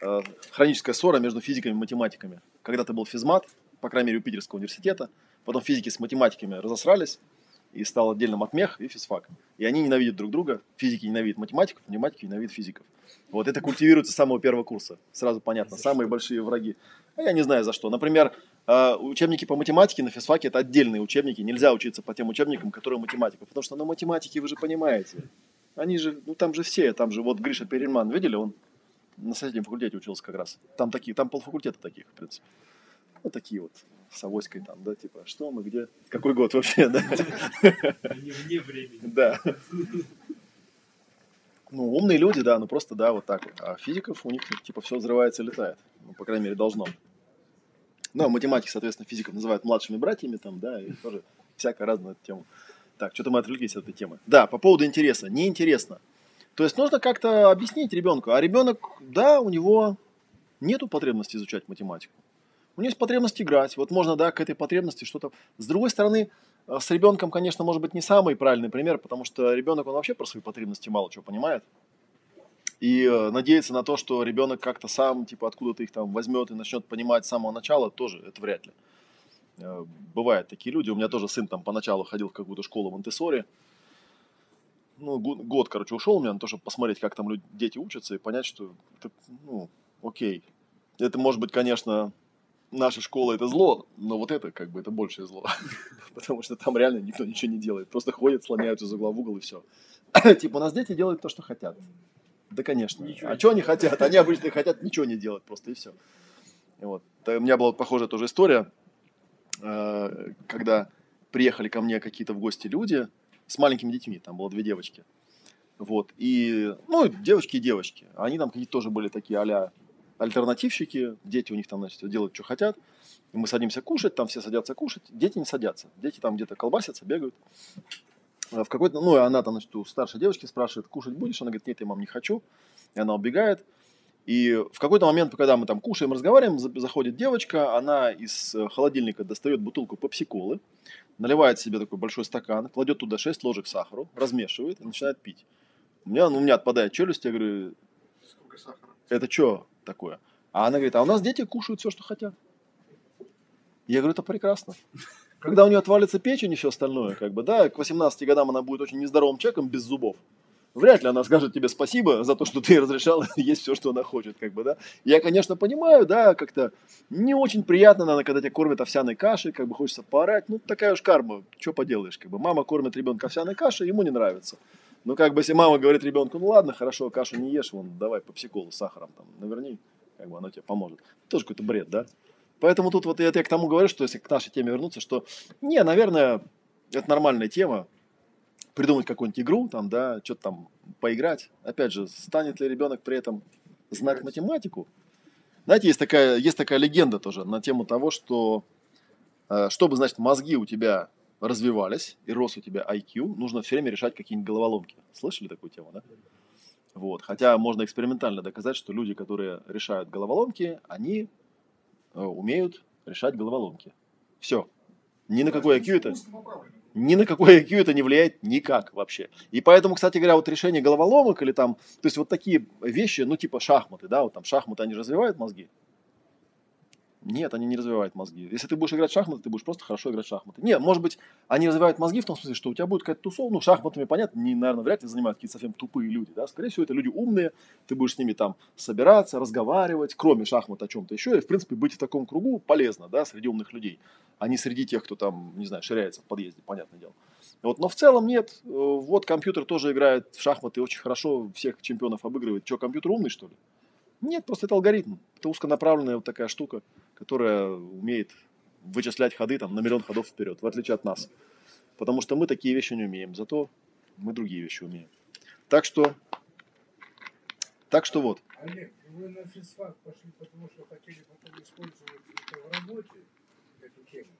э, хроническая ссора между физиками и математиками. Когда-то был физмат, по крайней мере, у Питерского университета, потом физики с математиками разосрались, и стал отдельно матмех и физфак. И они ненавидят друг друга. Физики ненавидят математиков, математики ненавидят физиков. Вот это культивируется с самого первого курса. Сразу понятно. Самые большие враги. А я не знаю за что. Например, э, учебники по математике на физфаке это отдельные учебники. Нельзя учиться по тем учебникам, которые математика. Потому что на математике вы же понимаете. Они же, ну там же все, там же вот Гриша Перельман, видели, он на соседнем факультете учился как раз. Там такие, там полфакультета таких, в принципе. Вот такие вот, с авоськой там, да, типа, что мы, где, какой год вообще, да. Они вне времени. Да. Ну, умные люди, да, ну просто, да, вот так вот. А физиков у них, типа, все взрывается и летает. Ну, по крайней мере, должно. Ну, а математики, соответственно, физиков называют младшими братьями, там, да, и тоже всякая разная тема. Так, что-то мы отвлеклись от этой темы. Да, по поводу интереса. Неинтересно. То есть нужно как-то объяснить ребенку. А ребенок, да, у него нету потребности изучать математику. У него есть потребность играть. Вот можно, да, к этой потребности что-то... С другой стороны, э, с ребенком, конечно, может быть не самый правильный пример, потому что ребенок, он вообще про свои потребности мало чего понимает. И э, надеяться на то, что ребенок как-то сам, типа, откуда-то их там возьмет и начнет понимать с самого начала, тоже это вряд ли. Э, Бывают такие люди. У меня тоже сын там поначалу ходил в какую-то школу в Монтессоре. Ну, год, короче, ушел у меня на то, чтобы посмотреть, как там люди, дети учатся и понять, что это, ну, окей. Это может быть, конечно, наша школа это зло, но вот это как бы это большее зло. Потому что там реально никто ничего не делает. Просто ходят, слоняются из угла в угол и все. Типа у нас дети делают то, что хотят. Да, конечно. Ничего а что они хотят? Они обычно хотят ничего не делать просто и все. Вот. У меня была похожая тоже история, э, когда приехали ко мне какие-то в гости люди с маленькими детьми, там было две девочки. Вот, и, ну, девочки и девочки. Они там какие-то тоже были такие а альтернативщики, дети у них там, значит, делают, что хотят. И мы садимся кушать, там все садятся кушать, дети не садятся. Дети там где-то колбасятся, бегают. В какой-то, ну, и она там, значит, у старшей девочки спрашивает, кушать будешь? Она говорит, нет, я, мам, не хочу. И она убегает. И в какой-то момент, когда мы там кушаем, разговариваем, за- заходит девочка, она из э, холодильника достает бутылку пепси-колы, наливает себе такой большой стакан, кладет туда 6 ложек сахара, размешивает и начинает пить. У меня, ну, у меня отпадает челюсть, я говорю, Сколько сахара? это что такое? А она говорит, а у нас дети кушают все, что хотят. Я говорю, это прекрасно. Когда у нее отвалится печень и все остальное, как бы, да, к 18 годам она будет очень нездоровым человеком без зубов. Вряд ли она скажет тебе спасибо за то, что ты разрешал есть все, что она хочет, как бы, да. Я, конечно, понимаю, да, как-то не очень приятно, наверное, когда тебя кормят овсяной кашей, как бы хочется поорать. Ну, такая уж карма, что поделаешь, как бы. Мама кормит ребенка овсяной кашей, ему не нравится. Ну, как бы, если мама говорит ребенку, ну ладно, хорошо, кашу не ешь, вон, давай попсиколу с сахаром там, наверни, как бы оно тебе поможет. Тоже какой-то бред, да? Поэтому тут вот я, я к тому говорю, что если к нашей теме вернуться, что, не, наверное, это нормальная тема, придумать какую-нибудь игру, там, да, что-то там поиграть. Опять же, станет ли ребенок при этом знать математику? Знаете, есть такая, есть такая легенда тоже на тему того, что э, чтобы, значит, мозги у тебя развивались и рос у тебя IQ, нужно все время решать какие-нибудь головоломки. Слышали такую тему, да? Вот. Хотя можно экспериментально доказать, что люди, которые решают головоломки, они умеют решать головоломки. Все. Ни на какой IQ это ни на какой IQ это не влияет никак вообще. И поэтому, кстати говоря, вот решение головоломок или там, то есть вот такие вещи, ну типа шахматы, да, вот там шахматы, они развивают мозги? Нет, они не развивают мозги. Если ты будешь играть в шахматы, ты будешь просто хорошо играть в шахматы. Нет, может быть, они развивают мозги в том смысле, что у тебя будет какая-то тусовка, ну, шахматами, понятно, не, наверное, вряд ли занимают какие-то совсем тупые люди, да, скорее всего, это люди умные, ты будешь с ними там собираться, разговаривать, кроме шахмат о чем-то еще, и, в принципе, быть в таком кругу полезно, да, среди умных людей, а не среди тех, кто там, не знаю, ширяется в подъезде, понятное дело. Вот, но в целом нет, Э, вот компьютер тоже играет в шахматы очень хорошо, всех чемпионов обыгрывает. Что, компьютер умный, что ли? Нет, просто это алгоритм. Это узконаправленная вот такая штука, которая умеет вычислять ходы там, на миллион ходов вперед, в отличие от нас. Потому что мы такие вещи не умеем, зато мы другие вещи умеем. Так что, так что вот. Олег, вы на физфак пошли, потому что хотели потом использовать это в работе, эту тему.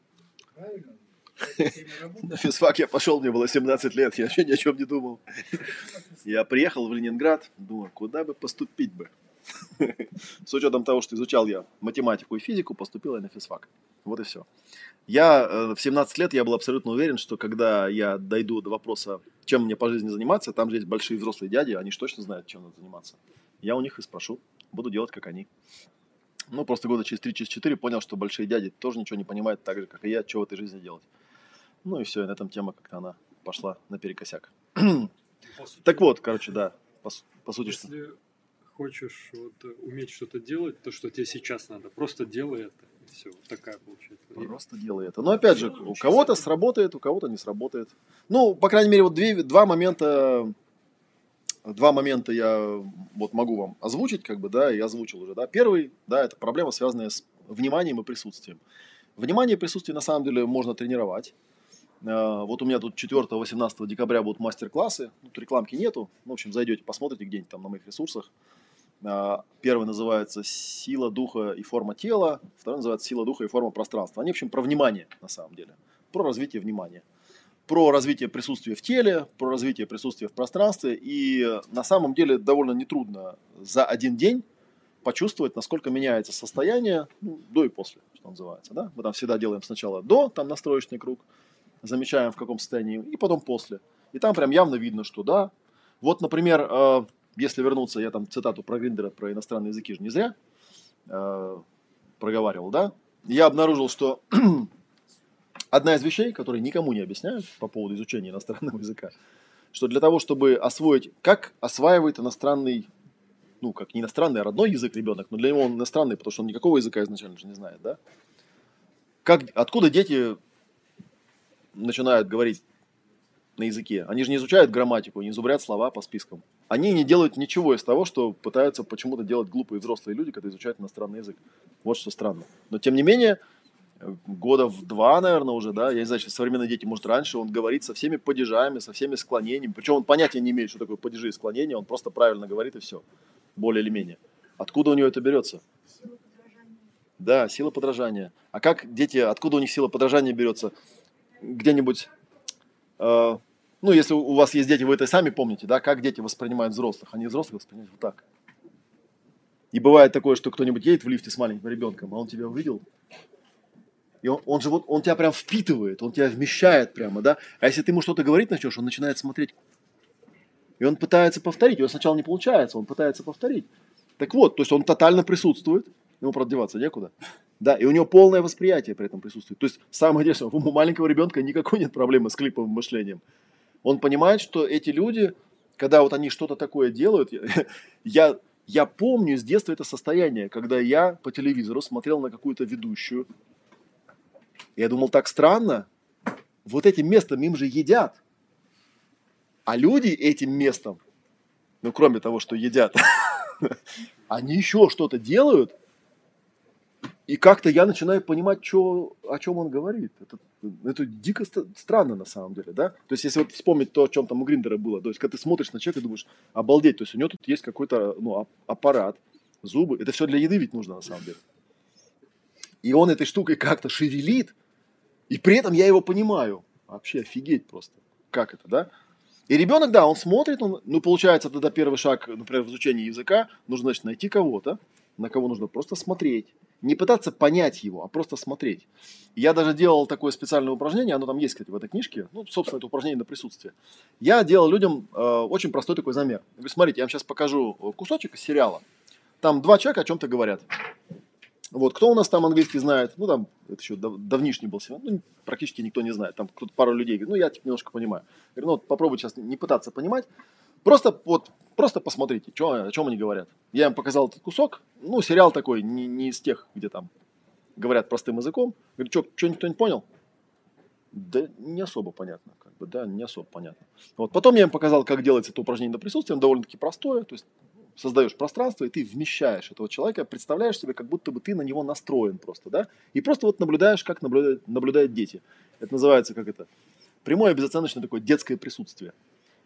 Правильно? На физфак я пошел, мне было 17 лет, я вообще ни о чем не думал. Я приехал в Ленинград, думаю, куда бы поступить бы. С учетом того, что изучал я математику и физику, поступил я на физфак. Вот и все. Я э, в 17 лет я был абсолютно уверен, что когда я дойду до вопроса, чем мне по жизни заниматься, там же есть большие взрослые дяди, они же точно знают, чем надо заниматься. Я у них и спрошу, буду делать, как они. Ну, просто года через 3 через 4 понял, что большие дяди тоже ничего не понимают так же, как и я, что в этой жизни делать. Ну и все, и на этом тема как-то она пошла наперекосяк. По сути, Так вот, короче, да, по, по сути, что... Хочешь вот, э, уметь что-то делать, то, что тебе сейчас надо, просто делай это. И все, вот такая получается. Просто делай это. Но опять же, у кого-то сработает, у кого-то не сработает. Ну, по крайней мере, вот две, два момента, два момента я вот могу вам озвучить, как бы, да, и озвучил уже, да. Первый, да, это проблема, связанная с вниманием и присутствием. Внимание и присутствие на самом деле можно тренировать. Э, Вот у меня тут 4-18 декабря будут мастер-классы. Тут рекламки нету. Ну, в общем, зайдете, посмотрите где-нибудь там на моих ресурсах. Э, Первый называется «Сила духа и форма тела», второй называется «Сила духа и форма пространства». Они, в общем, про внимание на самом деле, про развитие внимания, про развитие присутствия в теле, про развитие присутствия в пространстве. И на самом деле довольно нетрудно за один день почувствовать, насколько меняется состояние ну, до и после, что называется. Да? Мы там всегда делаем сначала до, там настроечный круг, замечаем в каком состоянии, и потом после. И там прям явно видно, что да. Вот, например, э, если вернуться, я там цитату про Гриндера, про иностранные языки же не зря э, проговаривал, да. Я обнаружил, что одна из вещей, которые никому не объясняют по поводу изучения иностранного языка, что для того, чтобы освоить, как осваивает иностранный, ну, как не иностранный, а родной язык ребенок, но для него он иностранный, потому что он никакого языка изначально же не знает, да? Как, откуда дети начинают говорить на языке? Они же не изучают грамматику, не зубрят слова по спискам. Они не делают ничего из того, что пытаются почему-то делать глупые взрослые люди, когда изучают иностранный язык. Вот что странно. Но тем не менее, года в два, наверное, уже, да, я не знаю, сейчас современные дети, может, раньше, он говорит со всеми падежами, со всеми склонениями. Причем он понятия не имеет, что такое падежи и склонения, он просто правильно говорит и все, более или менее. Откуда у него это берется? Да, сила подражания. А как дети, откуда у них сила подражания берется? Где-нибудь, э, ну, если у вас есть дети, вы это сами помните, да, как дети воспринимают взрослых. Они взрослых воспринимают вот так. И бывает такое, что кто-нибудь едет в лифте с маленьким ребенком, а он тебя увидел, и он, он же вот, он тебя прям впитывает, он тебя вмещает прямо, да. А если ты ему что-то говорить начнешь, он начинает смотреть. И он пытается повторить. У него сначала не получается, он пытается повторить. Так вот, то есть он тотально присутствует. Ему, правда, деваться некуда. Да, и у него полное восприятие при этом присутствует. То есть, самое интересное, у маленького ребенка никакой нет проблемы с клиповым мышлением. Он понимает, что эти люди, когда вот они что-то такое делают, я, я помню с детства это состояние, когда я по телевизору смотрел на какую-то ведущую. Я думал, так странно, вот этим местом им же едят. А люди этим местом, ну кроме того, что едят, они еще что-то делают, и как-то я начинаю понимать, чё, о чем он говорит. Это, это дико странно на самом деле, да? То есть, если вот вспомнить то, о чем там у Гриндера было, то есть, когда ты смотришь на человека и думаешь, обалдеть, то есть, у него тут есть какой-то ну, аппарат, зубы, это все для еды ведь нужно на самом деле. И он этой штукой как-то шевелит, и при этом я его понимаю. Вообще офигеть просто. Как это, да? И ребенок, да, он смотрит, он, ну, получается, тогда первый шаг, например, в изучении языка, нужно, значит, найти кого-то, на кого нужно просто смотреть. Не пытаться понять его, а просто смотреть. Я даже делал такое специальное упражнение, оно там есть, кстати, в этой книжке, ну, собственно, это упражнение на присутствие. Я делал людям э, очень простой такой замер. Я смотрите, я вам сейчас покажу кусочек из сериала. Там два человека о чем-то говорят. Вот, кто у нас там английский знает? Ну, там, это еще дав, давнишний был сегодня, ну, практически никто не знает. Там кто-то пару людей говорит, ну, я типа немножко понимаю. Говорю, ну, вот попробуйте сейчас не пытаться понимать. Просто, вот, просто посмотрите, чё, о чем они говорят. Я им показал этот кусок. Ну, сериал такой, не, не из тех, где там говорят простым языком. Говорю, что, что никто не понял? Да не особо понятно, как бы, да, не особо понятно. Вот, потом я им показал, как делается это упражнение на присутствие, довольно-таки простое, то есть создаешь пространство, и ты вмещаешь этого человека, представляешь себе, как будто бы ты на него настроен просто, да, и просто вот наблюдаешь, как наблюдают, наблюдают дети. Это называется, как это, прямое безоценочное такое детское присутствие.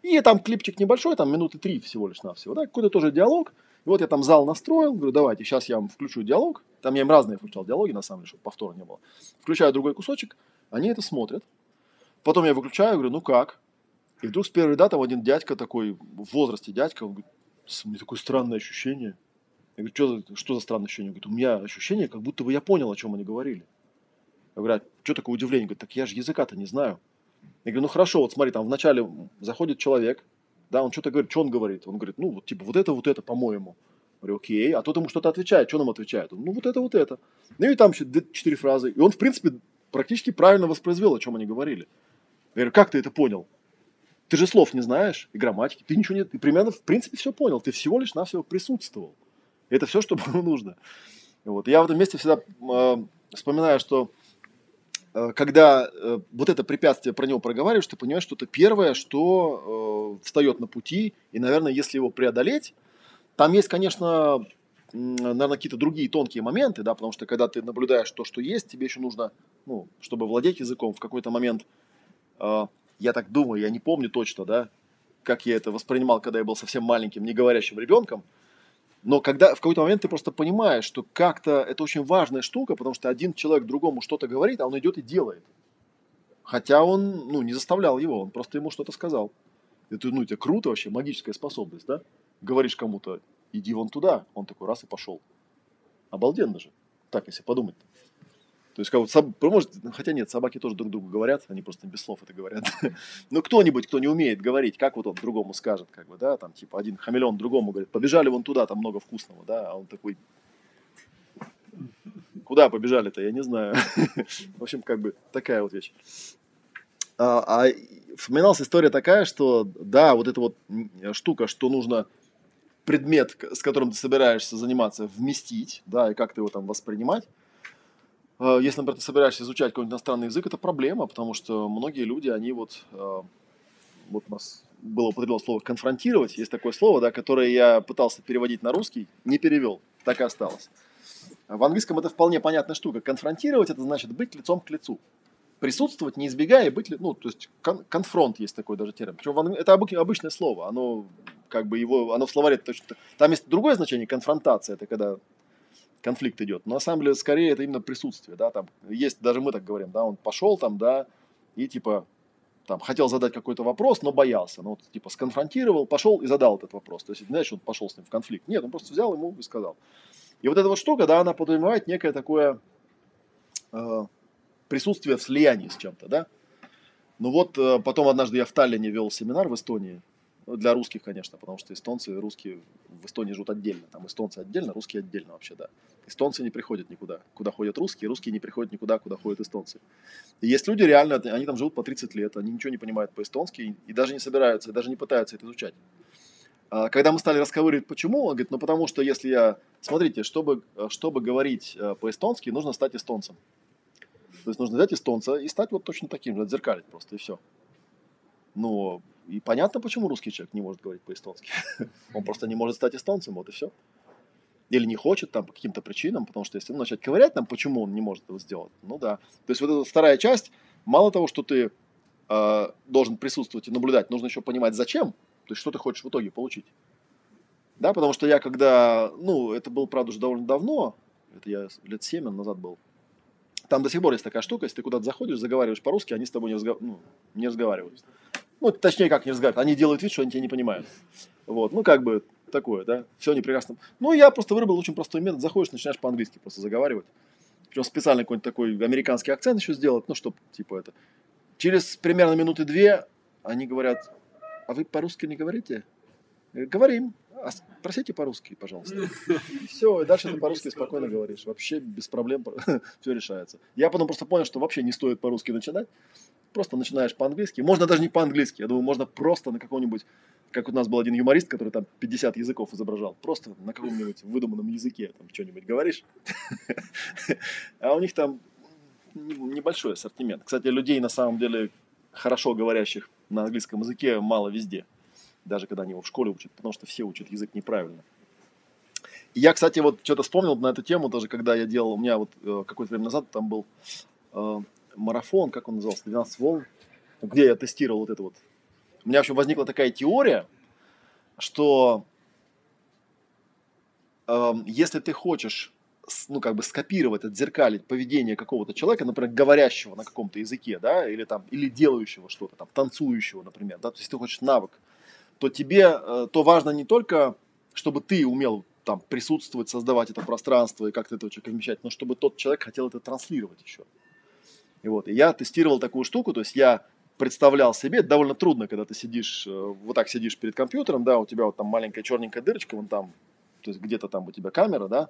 И там клипчик небольшой, там минуты три всего лишь навсего, да, какой-то тоже диалог. И вот я там зал настроил, говорю, давайте, сейчас я вам включу диалог. Там я им разные включал диалоги, на самом деле, чтобы повтора не было. Включаю другой кусочек, они это смотрят. Потом я выключаю, говорю, ну как? И вдруг с первой даты один дядька такой, в возрасте дядька, он говорит, у меня такое странное ощущение. Я говорю, что, за, что за странное ощущение? Он говорит, у меня ощущение, как будто бы я понял, о чем они говорили. Я говорю, а что такое удивление? Говорит, так я же языка-то не знаю. Я говорю, ну хорошо, вот смотри, там вначале заходит человек, да, он что-то говорит, что он говорит? Он говорит, ну вот типа вот это, вот это, по-моему. Говорю, окей, а тот ему что-то отвечает, что нам отвечает? Он, ну вот это, вот это. Ну и там еще четыре фразы. И он, в принципе, практически правильно воспроизвел, о чем они говорили. Я говорю, как ты это понял? Ты же слов не знаешь и грамматики, ты ничего не... Ты примерно, в принципе, все понял. Ты всего лишь навсего присутствовал. И это все, что было нужно. Вот. Я в этом месте всегда э, вспоминаю, что когда э, вот это препятствие про него проговариваешь, ты понимаешь, что это первое, что э, встает на пути. И, наверное, если его преодолеть, там есть, конечно, наверное, какие-то другие тонкие моменты, да, потому что когда ты наблюдаешь то, что есть, тебе еще нужно, ну, чтобы владеть языком, в какой-то момент э, я так думаю, я не помню точно, да, как я это воспринимал, когда я был совсем маленьким, не говорящим ребенком. Но когда в какой-то момент ты просто понимаешь, что как-то это очень важная штука, потому что один человек другому что-то говорит, а он идет и делает. Хотя он ну, не заставлял его, он просто ему что-то сказал. Это, ну, это круто вообще, магическая способность, да? Говоришь кому-то, иди вон туда, он такой раз и пошел. Обалденно же. Так, если подумать. -то. Есть, как вот, соб... может, хотя нет, собаки тоже друг другу говорят, они просто без слов это говорят. Но кто-нибудь, кто не умеет говорить, как вот он другому скажет, как бы, да, там, типа, один хамелеон другому говорит, побежали вон туда, там много вкусного, да, а он такой, куда побежали-то, я не знаю. В общем, как бы, такая вот вещь. А, а вспоминалась история такая, что, да, вот эта вот штука, что нужно предмет, с которым ты собираешься заниматься, вместить, да, и как ты его там воспринимать, если, например, ты собираешься изучать какой-нибудь иностранный язык, это проблема, потому что многие люди, они вот, э, вот у нас было употреблено слово конфронтировать, есть такое слово, да, которое я пытался переводить на русский, не перевел, так и осталось. В английском это вполне понятная штука. Конфронтировать это значит быть лицом к лицу. Присутствовать, не избегая, быть, ну, то есть кон- конфронт есть такой даже термин. Причем это обычное слово, оно как бы его, оно в словаре точно, там есть другое значение, конфронтация, это когда конфликт идет. Но на самом деле, скорее, это именно присутствие, да, там есть, даже мы так говорим, да, он пошел там, да, и типа там хотел задать какой-то вопрос, но боялся. Ну, вот, типа, сконфронтировал, пошел и задал этот вопрос. То есть, знаешь, он пошел с ним в конфликт. Нет, он просто взял ему и сказал. И вот эта вот штука, да, она подразумевает некое такое э, присутствие в слиянии с чем-то, да. Ну вот э, потом однажды я в Таллине вел семинар в Эстонии, для русских, конечно, потому что эстонцы и русские в Эстонии живут отдельно. Там эстонцы отдельно, русские отдельно вообще, да. Эстонцы не приходят никуда, куда ходят русские, русские не приходят никуда, куда ходят эстонцы. И есть люди реально, они там живут по 30 лет, они ничего не понимают по-эстонски и даже не собираются, и даже не пытаются это изучать. А когда мы стали расковыривать, почему, он говорит, ну потому что если я, смотрите, чтобы, чтобы говорить э, по-эстонски, нужно стать эстонцем. То есть нужно взять эстонца и стать вот точно таким же, отзеркалить просто, и все. Но и понятно, почему русский человек не может говорить по-эстонски. Он просто не может стать эстонцем, вот и все. Или не хочет там по каким-то причинам, потому что если начать ковырять нам, почему он не может этого сделать, ну да. То есть вот эта вторая часть, мало того, что ты э, должен присутствовать и наблюдать, нужно еще понимать, зачем, то есть что ты хочешь в итоге получить. Да, потому что я когда, ну, это было, правда, уже довольно давно, это я лет 7 назад был, там до сих пор есть такая штука, если ты куда-то заходишь, заговариваешь по-русски, они с тобой не, разгов... ну, не разговаривают. Ну, точнее, как не разговаривают. Они делают вид, что они тебя не понимают. Вот, ну, как бы такое, да. Все они прекрасно. Ну, я просто вырубил очень простой метод. Заходишь, начинаешь по-английски просто заговаривать. Причем специально какой-нибудь такой американский акцент еще сделать, ну, чтобы, типа, это. Через примерно минуты две они говорят, а вы по-русски не говорите? Говорим. А по-русски, пожалуйста. Все, и дальше ты по-русски спокойно говоришь. Вообще без проблем все решается. Я потом просто понял, что вообще не стоит по-русски начинать. Просто начинаешь по-английски. Можно даже не по-английски. Я думаю, можно просто на каком-нибудь, как у нас был один юморист, который там 50 языков изображал. Просто на каком-нибудь выдуманном языке там что-нибудь говоришь. А у них там небольшой ассортимент. Кстати, людей на самом деле хорошо говорящих на английском языке мало везде даже когда они его в школе учат, потому что все учат язык неправильно. И я, кстати, вот что-то вспомнил на эту тему, даже когда я делал, у меня вот э, какое-то время назад там был э, марафон, как он назывался, 12 волн, где я тестировал вот это вот. У меня, в общем, возникла такая теория, что э, если ты хочешь ну, как бы скопировать, отзеркалить поведение какого-то человека, например, говорящего на каком-то языке, да, или там, или делающего что-то, там, танцующего, например, да, то есть ты хочешь навык то тебе, э, то важно не только, чтобы ты умел там присутствовать, создавать это пространство и как-то этого человека вмещать, но чтобы тот человек хотел это транслировать еще. И вот, и я тестировал такую штуку, то есть я представлял себе, это довольно трудно, когда ты сидишь, э, вот так сидишь перед компьютером, да, у тебя вот там маленькая черненькая дырочка, вон там, то есть где-то там у тебя камера, да,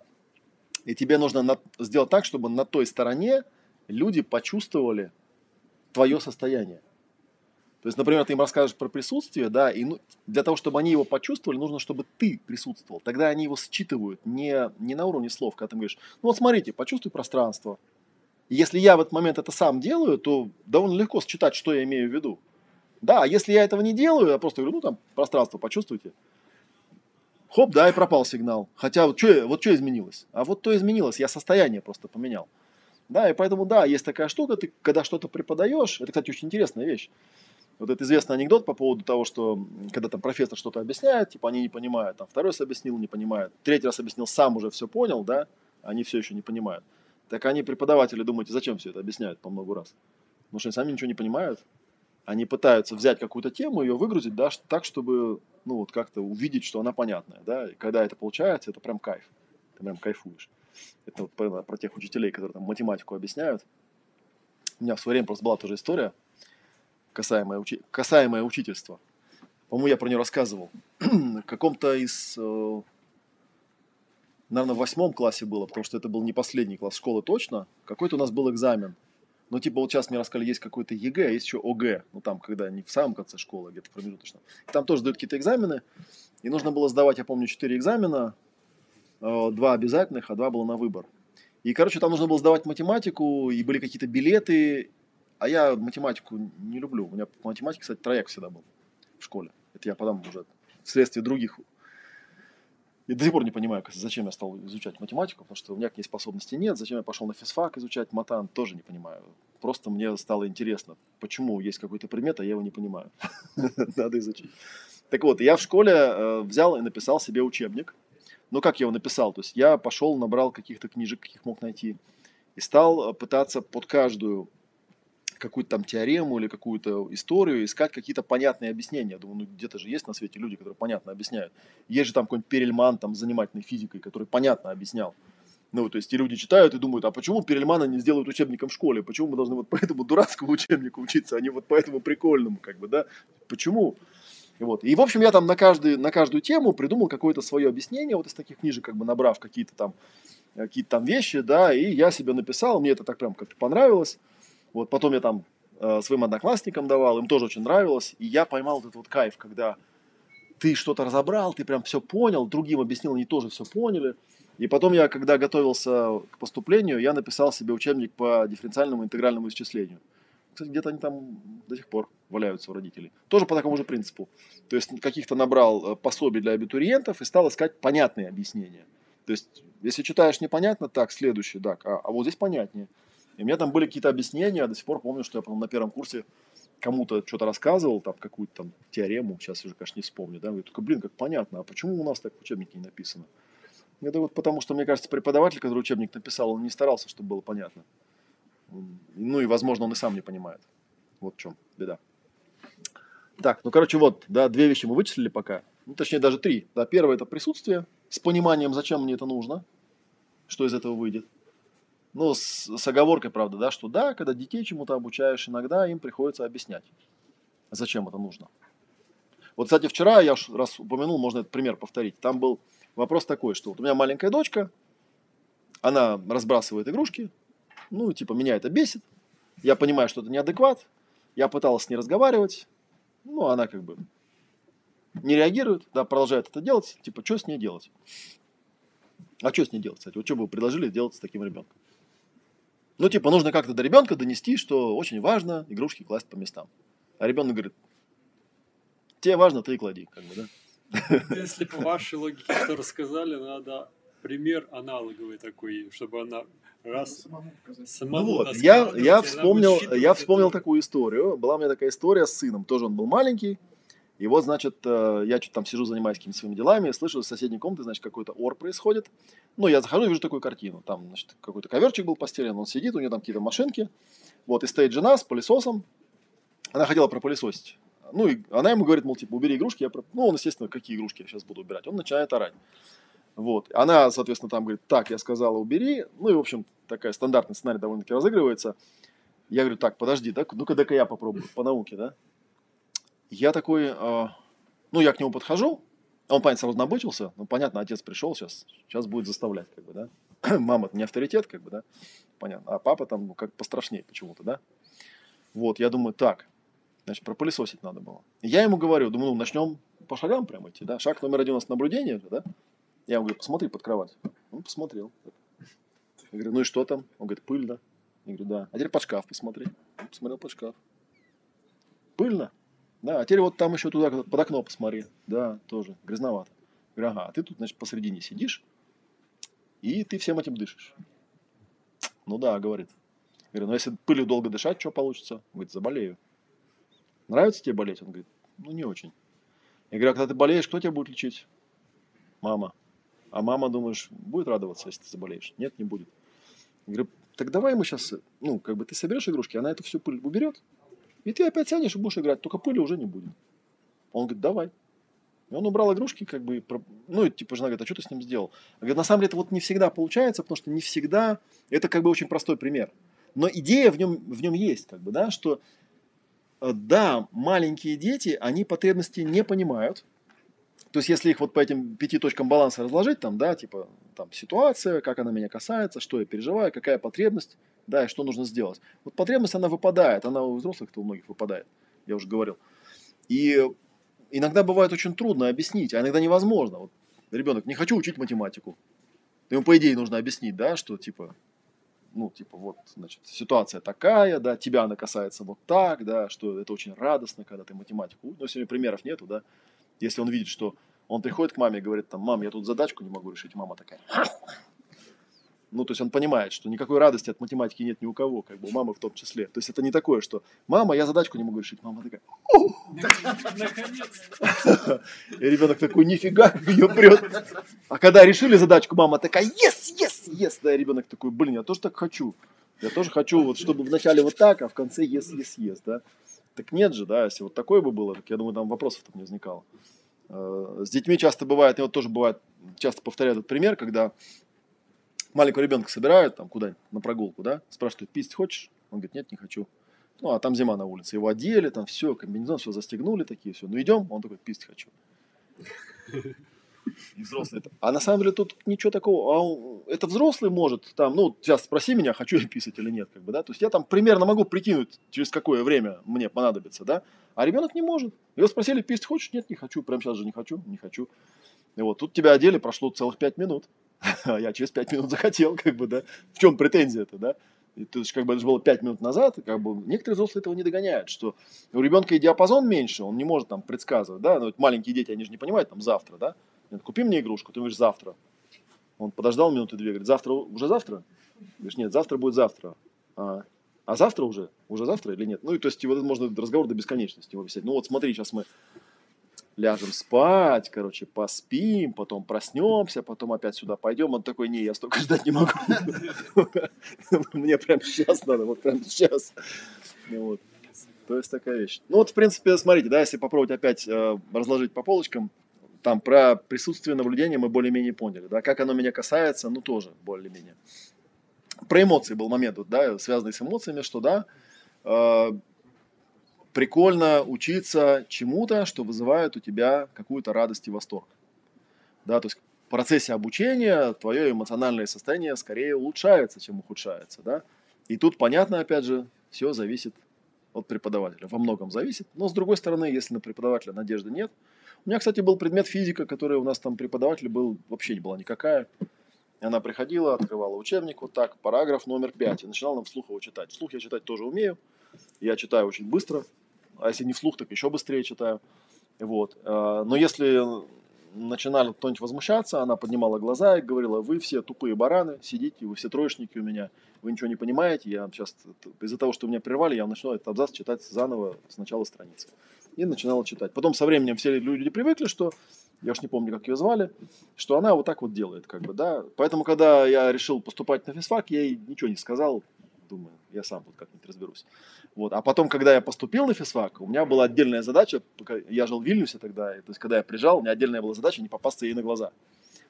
и тебе нужно на, сделать так, чтобы на той стороне люди почувствовали твое состояние. То есть, например, ты им расскажешь про присутствие, да, и ну, для того, чтобы они его почувствовали, нужно, чтобы ты присутствовал. Тогда они его считывают не, не на уровне слов, когда ты говоришь, ну вот смотрите, почувствуй пространство. И если я в этот момент это сам делаю, то довольно легко считать, что я имею в виду. Да, а если я этого не делаю, я просто говорю, ну там пространство почувствуйте. Хоп, да, и пропал сигнал. Хотя вот что вот что изменилось? А вот то изменилось, я состояние просто поменял. Да, и поэтому, да, есть такая штука, ты когда что-то преподаешь, это, кстати, очень интересная вещь. Вот этот известный анекдот по поводу того, что когда там профессор что-то объясняет, типа они не понимают, там второй раз объяснил, не понимает, третий раз объяснил, сам уже все понял, да, они все еще не понимают. Так они, преподаватели, думаете, зачем все это объясняют по много раз? Потому что они сами ничего не понимают. Они пытаются взять какую-то тему, ее выгрузить, да, так, чтобы, ну, вот как-то увидеть, что она понятная, да, и когда это получается, это прям кайф. Ты прям кайфуешь. Это вот про, про тех учителей, которые там математику объясняют. У меня в свое время просто была тоже история – касаемое, учи... касаемое учительство. По-моему, я про нее рассказывал. в каком-то из, э, наверное, в восьмом классе было, потому что это был не последний класс школы точно. Какой-то у нас был экзамен. Ну, типа, вот сейчас мне рассказали, есть какой-то ЕГЭ, а есть еще ОГЭ. Ну, там, когда не в самом конце школы, а где-то промежуточно. там тоже дают какие-то экзамены. И нужно было сдавать, я помню, четыре экзамена. Э, два обязательных, а два было на выбор. И, короче, там нужно было сдавать математику, и были какие-то билеты, а я математику не люблю. У меня по математике, кстати, трояк всегда был в школе. Это я потом уже вследствие других... Я до сих пор не понимаю, зачем я стал изучать математику, потому что у меня к ней способности нет. Зачем я пошел на физфак изучать матан, тоже не понимаю. Просто мне стало интересно, почему есть какой-то предмет, а я его не понимаю. Надо изучить. Так вот, я в школе э, взял и написал себе учебник. Ну, как я его написал? То есть я пошел, набрал каких-то книжек, каких мог найти, и стал пытаться под каждую какую-то там теорему или какую-то историю, искать какие-то понятные объяснения. Я думаю, ну где-то же есть на свете люди, которые понятно объясняют. Есть же там какой-нибудь Перельман, там, занимательной физикой, который понятно объяснял. Ну, то есть, и люди читают и думают, а почему Перельмана не сделают учебником в школе? Почему мы должны вот по этому дурацкому учебнику учиться, а не вот по этому прикольному, как бы, да? Почему? Вот. И, в общем, я там на, каждый, на каждую тему придумал какое-то свое объяснение, вот из таких книжек, как бы набрав какие-то там, какие-то там вещи, да, и я себе написал, мне это так прям как-то понравилось. Вот, потом я там э, своим одноклассникам давал, им тоже очень нравилось, и я поймал этот вот кайф, когда ты что-то разобрал, ты прям все понял, другим объяснил, они тоже все поняли. И потом я, когда готовился к поступлению, я написал себе учебник по дифференциальному интегральному исчислению. Кстати, где-то они там до сих пор валяются у родителей. Тоже по такому же принципу. То есть каких-то набрал э, пособий для абитуриентов и стал искать понятные объяснения. То есть, если читаешь непонятно, так, следующий, так, а, а вот здесь понятнее. И у меня там были какие-то объяснения, я до сих пор помню, что я потом на первом курсе кому-то что-то рассказывал, там какую-то там теорему, сейчас уже, конечно, не вспомню, да, я только, блин, как понятно, а почему у нас так в учебнике не написано? Это вот потому, что, мне кажется, преподаватель, который учебник написал, он не старался, чтобы было понятно. Ну и, возможно, он и сам не понимает. Вот в чем беда. Так, ну, короче, вот, да, две вещи мы вычислили пока. Ну, точнее, даже три. Да, первое – это присутствие с пониманием, зачем мне это нужно, что из этого выйдет. Ну, с, с оговоркой, правда, да, что да, когда детей чему-то обучаешь, иногда им приходится объяснять, зачем это нужно. Вот, кстати, вчера я раз упомянул, можно этот пример повторить. Там был Вопрос такой, что вот у меня маленькая дочка, она разбрасывает игрушки, ну, типа, меня это бесит, я понимаю, что это неадекват, я пытался с ней разговаривать, ну, она как бы не реагирует, да, продолжает это делать, типа, что с ней делать? А что с ней делать, кстати? Вот что бы вы предложили делать с таким ребенком? Ну, типа, нужно как-то до ребенка донести, что очень важно игрушки класть по местам. А ребенок говорит, тебе важно, ты и клади, как бы, да? Если по вашей логике, что рассказали, надо пример аналоговый такой, чтобы она раз самому ну вот, я, я вспомнил, я вспомнил это. такую историю. Была у меня такая история с сыном. Тоже он был маленький. И вот, значит, э, я что-то там сижу, занимаюсь какими-то своими делами, слышу из соседней комнаты, значит, какой-то ор происходит. Ну, я захожу и вижу такую картину. Там, значит, какой-то коверчик был постелен, он сидит, у него там какие-то машинки. Вот, и стоит жена с пылесосом. Она хотела пропылесосить. Ну, и она ему говорит, мол, типа, убери игрушки. Я... Ну, он, естественно, какие игрушки я сейчас буду убирать. Он начинает орать. Вот. Она, соответственно, там говорит, так, я сказала, убери. Ну, и, в общем, такая стандартный сценарий довольно-таки разыгрывается. Я говорю, так, подожди, да, ну-ка, дай-ка я попробую, по науке, да. Я такой, э, ну, я к нему подхожу, он, понятно, сразу набычился, ну, понятно, отец пришел сейчас, сейчас будет заставлять, как бы, да. Мама не авторитет, как бы, да, понятно, а папа там, ну, как пострашнее почему-то, да. Вот, я думаю, так, Значит, пропылесосить надо было. Я ему говорю, думаю, ну, начнем по шагам прямо идти, да. Шаг номер один у нас наблюдение, да. Я ему говорю, посмотри под кровать. Он посмотрел. Я говорю, ну и что там? Он говорит, пыльно. Я говорю, да. А теперь под шкаф посмотри. Он посмотрел под шкаф. Пыльно? Да, а теперь вот там еще туда, под окно посмотри. Да, тоже, грязновато. Говорю, ага, а ты тут, значит, посередине сидишь, и ты всем этим дышишь. Ну да, говорит. Говорю, ну если пылью долго дышать, что получится? Он говорит, заболею. Нравится тебе болеть? Он говорит, ну не очень. Я говорю, а когда ты болеешь, кто тебя будет лечить? Мама. А мама, думаешь, будет радоваться, если ты заболеешь? Нет, не будет. Я говорю, так давай мы сейчас, ну, как бы ты соберешь игрушки, она эту всю пыль уберет, и ты опять сядешь и будешь играть, только пыли уже не будет. Он говорит, давай. И он убрал игрушки, как бы, ну, и типа жена говорит, а что ты с ним сделал? Я говорю, на самом деле это вот не всегда получается, потому что не всегда, это как бы очень простой пример. Но идея в нем, в нем есть, как бы, да, что Э, да, маленькие дети, они потребности не понимают. То есть, если их вот по этим пяти точкам баланса разложить, там, да, типа, там, ситуация, как она меня касается, что я переживаю, какая потребность, да, и что нужно сделать. Вот потребность, она выпадает, она у взрослых-то у многих выпадает, я уже говорил. И иногда бывает очень трудно объяснить, а иногда невозможно. Вот ребенок, не хочу учить математику. Ему, по идее, нужно объяснить, да, что, типа, ну, типа, вот, значит, ситуация такая, да, тебя она касается вот так, да, что это очень радостно, когда ты математику, но сегодня примеров нету, да, если он видит, что он приходит к маме и говорит, там, мам, я тут задачку не могу решить, мама такая, ну, то есть он понимает, что никакой радости от математики нет ни у кого, как бы у мамы в том числе. То есть это не такое, что мама, я задачку не могу решить. Мама такая, И ребенок такой, нифига, ее прет. А когда решили задачку, мама такая, yes, yes, yes. Да, ребенок такой, блин, я тоже так хочу. Я тоже хочу, вот, чтобы вначале вот так, а в конце ес, ес, ес, да. Так нет же, да, если вот такое бы было, так я думаю, там вопросов-то не возникало. Э, С детьми часто бывает, и вот тоже бывает, часто повторяю этот пример, когда маленького ребенка собирают там куда-нибудь на прогулку, да, спрашивают, пить хочешь? Он говорит, нет, не хочу. Ну, а там зима на улице. Его одели, там все, комбинезон, все застегнули такие, все. Ну, идем. Он такой, пить хочу. И взрослый. А на самом деле тут ничего такого. А он- это взрослый может там, ну, сейчас спроси меня, хочу я писать или нет, как бы, да. То есть я там примерно могу прикинуть, через какое время мне понадобится, да. А ребенок не может. Его спросили, писать хочешь? Нет, не хочу. Прямо сейчас же не хочу, не хочу. И вот тут тебя одели, прошло целых пять минут. А я через пять минут захотел, как бы, да. В чем претензия-то, да? То есть, как бы это же было 5 минут назад, и как бы некоторые взрослые этого не догоняют, что у ребенка и диапазон меньше, он не может там предсказывать, да, ну, вот маленькие дети, они же не понимают, там, завтра, да, Нет, купи мне игрушку, ты говоришь, завтра. Он подождал минуты две, говорит, завтра, уже завтра? Говоришь, нет, завтра будет завтра. А, а завтра уже? Уже завтра или нет? Ну, и то есть, вот это можно разговор до бесконечности его висеть. Ну, вот смотри, сейчас мы ляжем спать, короче, поспим, потом проснемся, потом опять сюда пойдем. Он такой, не, я столько ждать не могу. Мне прям сейчас надо, вот прям сейчас. То есть такая вещь. Ну вот, в принципе, смотрите, да, если попробовать опять э, разложить по полочкам, там про присутствие наблюдения мы более-менее поняли, да, как оно меня касается, ну тоже более-менее. Про эмоции был момент, вот, да, связанный с эмоциями, что, да, э, прикольно учиться чему-то, что вызывает у тебя какую-то радость и восторг. Да, то есть в процессе обучения твое эмоциональное состояние скорее улучшается, чем ухудшается. Да? И тут, понятно, опять же, все зависит от преподавателя. Во многом зависит. Но, с другой стороны, если на преподавателя надежды нет. У меня, кстати, был предмет физика, который у нас там преподаватель был, вообще не была никакая. И Она приходила, открывала учебник, вот так, параграф номер 5, и начинала нам вслух его читать. Вслух я читать тоже умею. Я читаю очень быстро, а если не вслух, так еще быстрее читаю. Вот. А, Но если начинали кто-нибудь возмущаться, она поднимала глаза и говорила, вы все тупые бараны, сидите, вы все троечники у меня, вы ничего не понимаете, я сейчас из-за того, что меня прервали, я начну этот абзац читать заново с начала страницы. И начинала читать. Потом со временем все люди привыкли, что я уж не помню, как ее звали, что она вот так вот делает, как бы, да. Поэтому, когда я решил поступать на физфак, я ей ничего не сказал, думаю, я сам тут как-нибудь разберусь. Вот. А потом, когда я поступил на физфак, у меня была отдельная задача, я жил в Вильнюсе тогда, и, то есть, когда я приезжал, у меня отдельная была задача не попасться ей на глаза.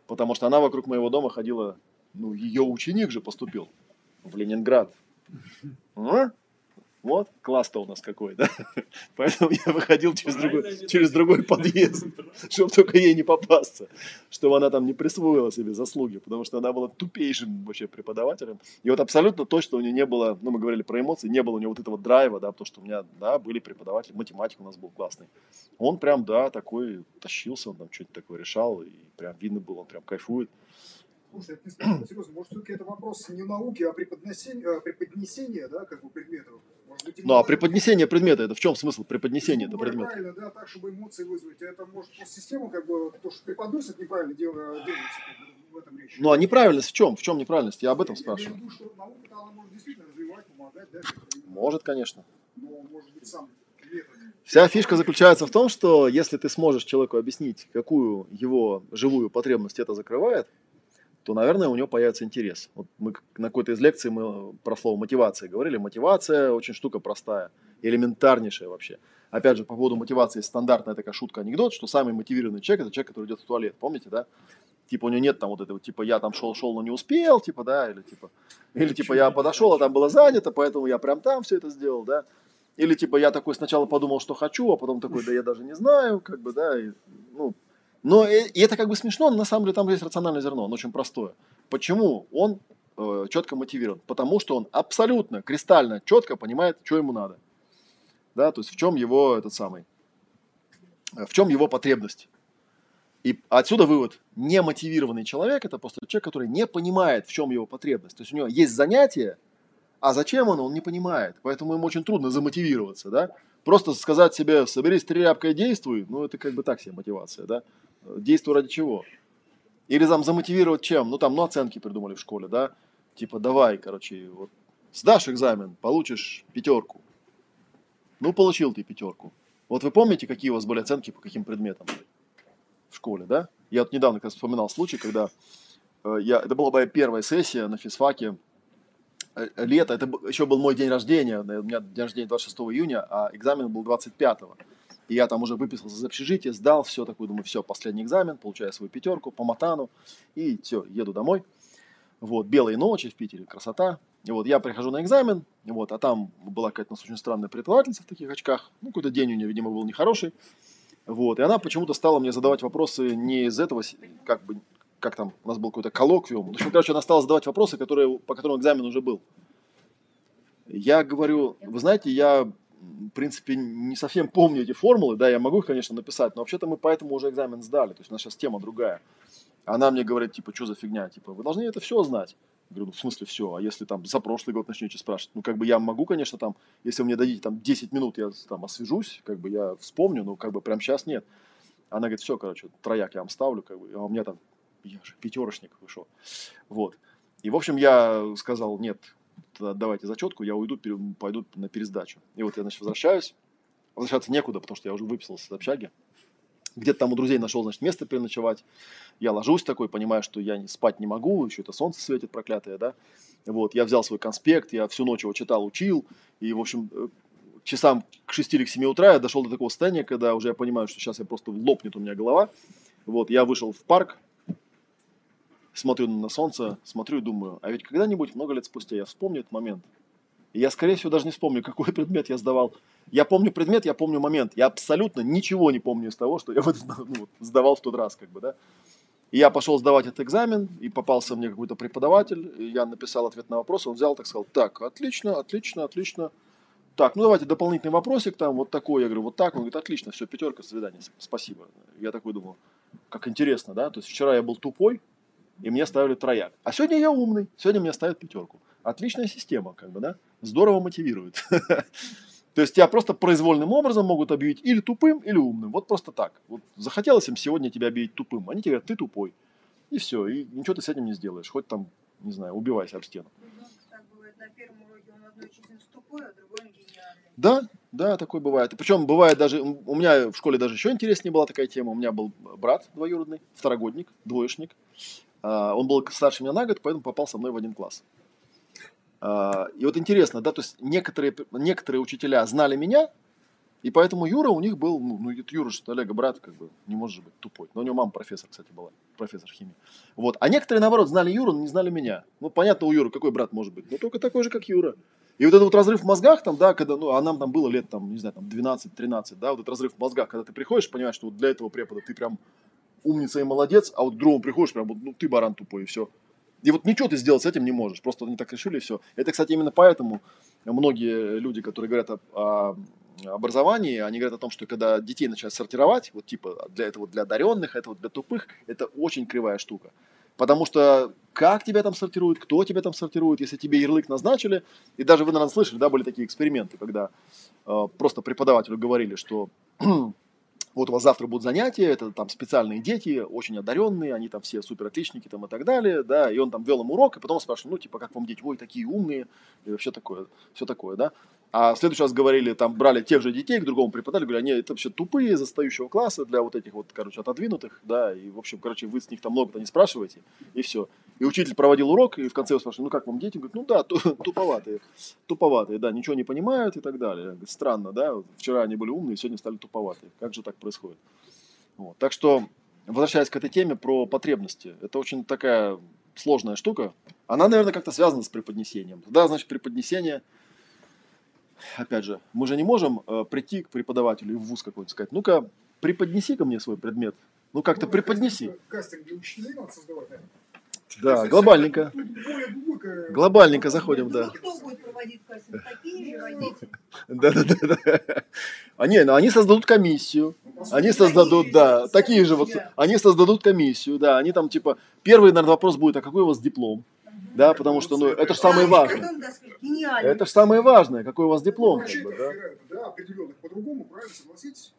Потому что она вокруг моего дома ходила, ну, ее ученик же поступил в Ленинград. А? Вот, класс-то у нас какой, да? Поэтому я выходил через другой, через другой подъезд, чтобы только ей не попасться, чтобы она там не присвоила себе заслуги, потому что она была тупейшим вообще преподавателем. И вот абсолютно точно у нее не было, ну, мы говорили про эмоции, не было у нее вот этого драйва, да, потому что у меня, да, были преподаватели, математик у нас был классный. Он прям, да, такой тащился, он там что-то такое решал, и прям видно было, он прям кайфует. Слушай, это не совсем серьезно. Может, все-таки это вопрос не науки, а преподнесения, а преподнесения, да, как бы предметов. Может быть, Ну, а преподнесение предмета, это в чем смысл преподнесения этого Ну, предмета? Правильно, да, так, чтобы эмоции вызвать. А это может по систему, как бы, то, что преподносят, неправильно дел- делается, как бы, в этом речь. Ну, а неправильность в чем? В чем неправильность? Я об этом Я имею в спрашиваю. виду, что наука-то она может действительно развивать, помогать, да, Может, конечно. но может быть сам метод. Вся фишка заключается в том, что если ты сможешь человеку объяснить, какую его живую потребность это закрывает, то, наверное, у него появится интерес. Вот мы на какой-то из лекций мы про слово мотивация говорили. Мотивация очень штука простая, элементарнейшая вообще. Опять же, по поводу мотивации стандартная такая шутка-анекдот, что самый мотивированный человек – это человек, который идет в туалет. Помните, да? Типа у него нет там вот этого, типа я там шел-шел, но не успел, типа, да, или типа, или типа я подошел, а там было занято, поэтому я прям там все это сделал, да. Или типа я такой сначала подумал, что хочу, а потом такой, да я даже не знаю, как бы, да, и, ну, но и, это как бы смешно, но на самом деле там есть рациональное зерно, оно очень простое. Почему он э, четко мотивирован? Потому что он абсолютно, кристально четко понимает, что ему надо. Да, то есть в чем его этот самый, э, в чем его потребность. И отсюда вывод. Немотивированный человек – это просто человек, который не понимает, в чем его потребность. То есть у него есть занятие, а зачем оно, он не понимает. Поэтому ему очень трудно замотивироваться, да. Просто сказать себе, соберись тряпкой, действуй, ну, это как бы так себе мотивация, да. Действуй ради чего? Или там замотивировать чем? Ну, там, ну, оценки придумали в школе, да. Типа, давай, короче, вот, сдашь экзамен, получишь пятерку. Ну, получил ты пятерку. Вот вы помните, какие у вас были оценки по каким предметам в школе, да? Я вот недавно как вспоминал случай, когда э, я, это была моя первая сессия на физфаке, э, лето, это еще был мой день рождения, э, у меня день рождения 26 июня, а экзамен был 25 И я там уже выписался из общежития, сдал все, такой, думаю, все, последний экзамен, получаю свою пятерку по матану, и все, еду домой. Вот, белые ночи в Питере, красота. И вот я прихожу на экзамен, вот, а там была какая-то у нас очень странная преподавательница в таких очках. Ну, какой-то день у нее, видимо, был нехороший. Вот, и она почему-то стала мне задавать вопросы не из этого, как бы, как там, у нас был какой-то коллоквиум. В общем, короче, она стала задавать вопросы, которые, по которым экзамен уже был. Я говорю, вы знаете, я, в принципе, не совсем помню эти формулы, да, я могу их, конечно, написать, но вообще-то мы поэтому уже экзамен сдали, то есть у нас сейчас тема другая. Она мне говорит, типа, что за фигня, типа, вы должны это все знать. Я говорю, ну, в смысле все, а если там за прошлый год начнете спрашивать, ну, как бы я могу, конечно, там, если вы мне дадите там 10 минут, я там освежусь, как бы я вспомню, но как бы прям сейчас нет. Она говорит, все, короче, трояк я вам ставлю, как бы, а у меня там, я же пятерочник вышел. Вот. И, в общем, я сказал, нет, давайте зачетку, я уйду, пойду на пересдачу. И вот я, значит, возвращаюсь. Возвращаться некуда, потому что я уже выписался из общаги. Где-то там у друзей нашел, значит, место переночевать. Я ложусь такой, понимаю, что я спать не могу, еще это солнце светит проклятое, да. Вот, я взял свой конспект, я всю ночь его читал, учил. И, в общем, э, часам к 6 или к 7 утра я дошел до такого состояния, когда уже я понимаю, что сейчас я просто лопнет у меня голова. Вот, я вышел в парк, смотрю на солнце, смотрю и думаю, а ведь когда-нибудь, много лет спустя, я вспомню этот момент. И я, скорее всего, даже не вспомню, какой предмет я сдавал. Я помню предмет, я помню момент. Я абсолютно ничего не помню из того, что я в этот, ну, вот, сдавал в тот раз, как бы, да. И я пошел сдавать этот экзамен, и попался мне какой-то преподаватель, я написал ответ на вопрос, он взял, так сказал, так, отлично, отлично, отлично. Так, ну давайте дополнительный вопросик там, вот такой. Я говорю, вот так. Он говорит, отлично, все, пятерка, свидания, спасибо. Я такой думал, как интересно, да, то есть вчера я был тупой, и мне ставили трояк. А сегодня я умный, сегодня мне ставят пятерку. Отличная система, как бы, да, здорово мотивирует. То есть тебя просто произвольным образом могут объявить или тупым, или умным. Вот просто так. Вот захотелось им сегодня тебя объявить тупым. Они тебе говорят, ты тупой. И все, и ничего ты с этим не сделаешь. Хоть там, не знаю, убивайся об стену. Тупой, а. Да, да, такое бывает. Причем бывает даже, у меня в школе даже еще интереснее была такая тема. У меня был брат двоюродный, второгодник, двоечник. А, Он был старше меня на год, поэтому попал со мной в один класс. А, И вот интересно, да, то есть некоторые, некоторые учителя знали меня, и поэтому Юра у них был, ну, ну Юра, что Олега брат, как бы, не может же быть тупой. Но у него мама профессор, кстати, была, профессор химии. Вот. А некоторые, наоборот, знали Юру, но не знали меня. Ну, понятно, у Юры какой брат может быть? Ну, только такой же, как Юра. И вот этот вот разрыв в мозгах, там, да, когда, ну, а нам там было лет, там, не знаю, там, 12-13, да, вот этот разрыв в мозгах, когда ты приходишь, понимаешь, что вот для этого препода ты прям умница и молодец, а вот к другому приходишь, прям, ну, ты баран тупой, и все. И вот ничего ты сделать с этим не можешь, просто они так решили, и все. Это, кстати, именно поэтому многие люди, которые говорят о, о образовании, они говорят о том, что когда детей начинают сортировать, вот типа для этого для одаренных, это вот для тупых, это очень кривая штука. Потому что как тебя там сортируют, кто тебя там сортирует, если тебе ярлык назначили, и даже вы, наверное, слышали, да, были такие эксперименты, когда э, просто преподавателю говорили, что вот у вас завтра будут занятия, это там специальные дети, очень одаренные, они там все супер отличники там и так далее, да, и он там вел им урок, и потом спрашивал, ну, типа, как вам дети, ой, такие умные, и вообще такое, все такое, да. А в следующий раз говорили, там, брали тех же детей к другому преподавателю, говорили, они это вообще тупые, из отстающего класса, для вот этих вот, короче, отодвинутых, да, и, в общем, короче, вы с них там много-то не спрашиваете, и все. И учитель проводил урок, и в конце его спрашивали, ну, как вам дети? Он говорит, ну, да, ту- туповатые, туповатые, да, ничего не понимают и так далее. Странно, да, вчера они были умные, сегодня стали туповатые. Как же так происходит? Вот. Так что, возвращаясь к этой теме про потребности, это очень такая сложная штука. Она, наверное, как-то связана с преподнесением. Да, значит, преподнесение, опять же, мы же не можем э, прийти к преподавателю в вуз какой-нибудь сказать, ну-ка, преподнеси ко мне свой предмет. Ну, как-то Ну, преподнеси. Кастинг для учителей надо создавать, наверное. Да, глобальненько. глубокое- Глобальненько заходим, да. Ну, кто будет проводить кастинг? Такие же водители. Да, да, да, да. Они, ну, они создадут комиссию. Они создадут, да, такие же вот, они создадут комиссию, да, они там типа, первый, наверное, вопрос будет, а какой у вас диплом? Да, потому что, ну, это же самое важное. Это же самое важное, какой у вас диплом, Врачей как бы, да. да, определенных по-другому, правильно, согласитесь?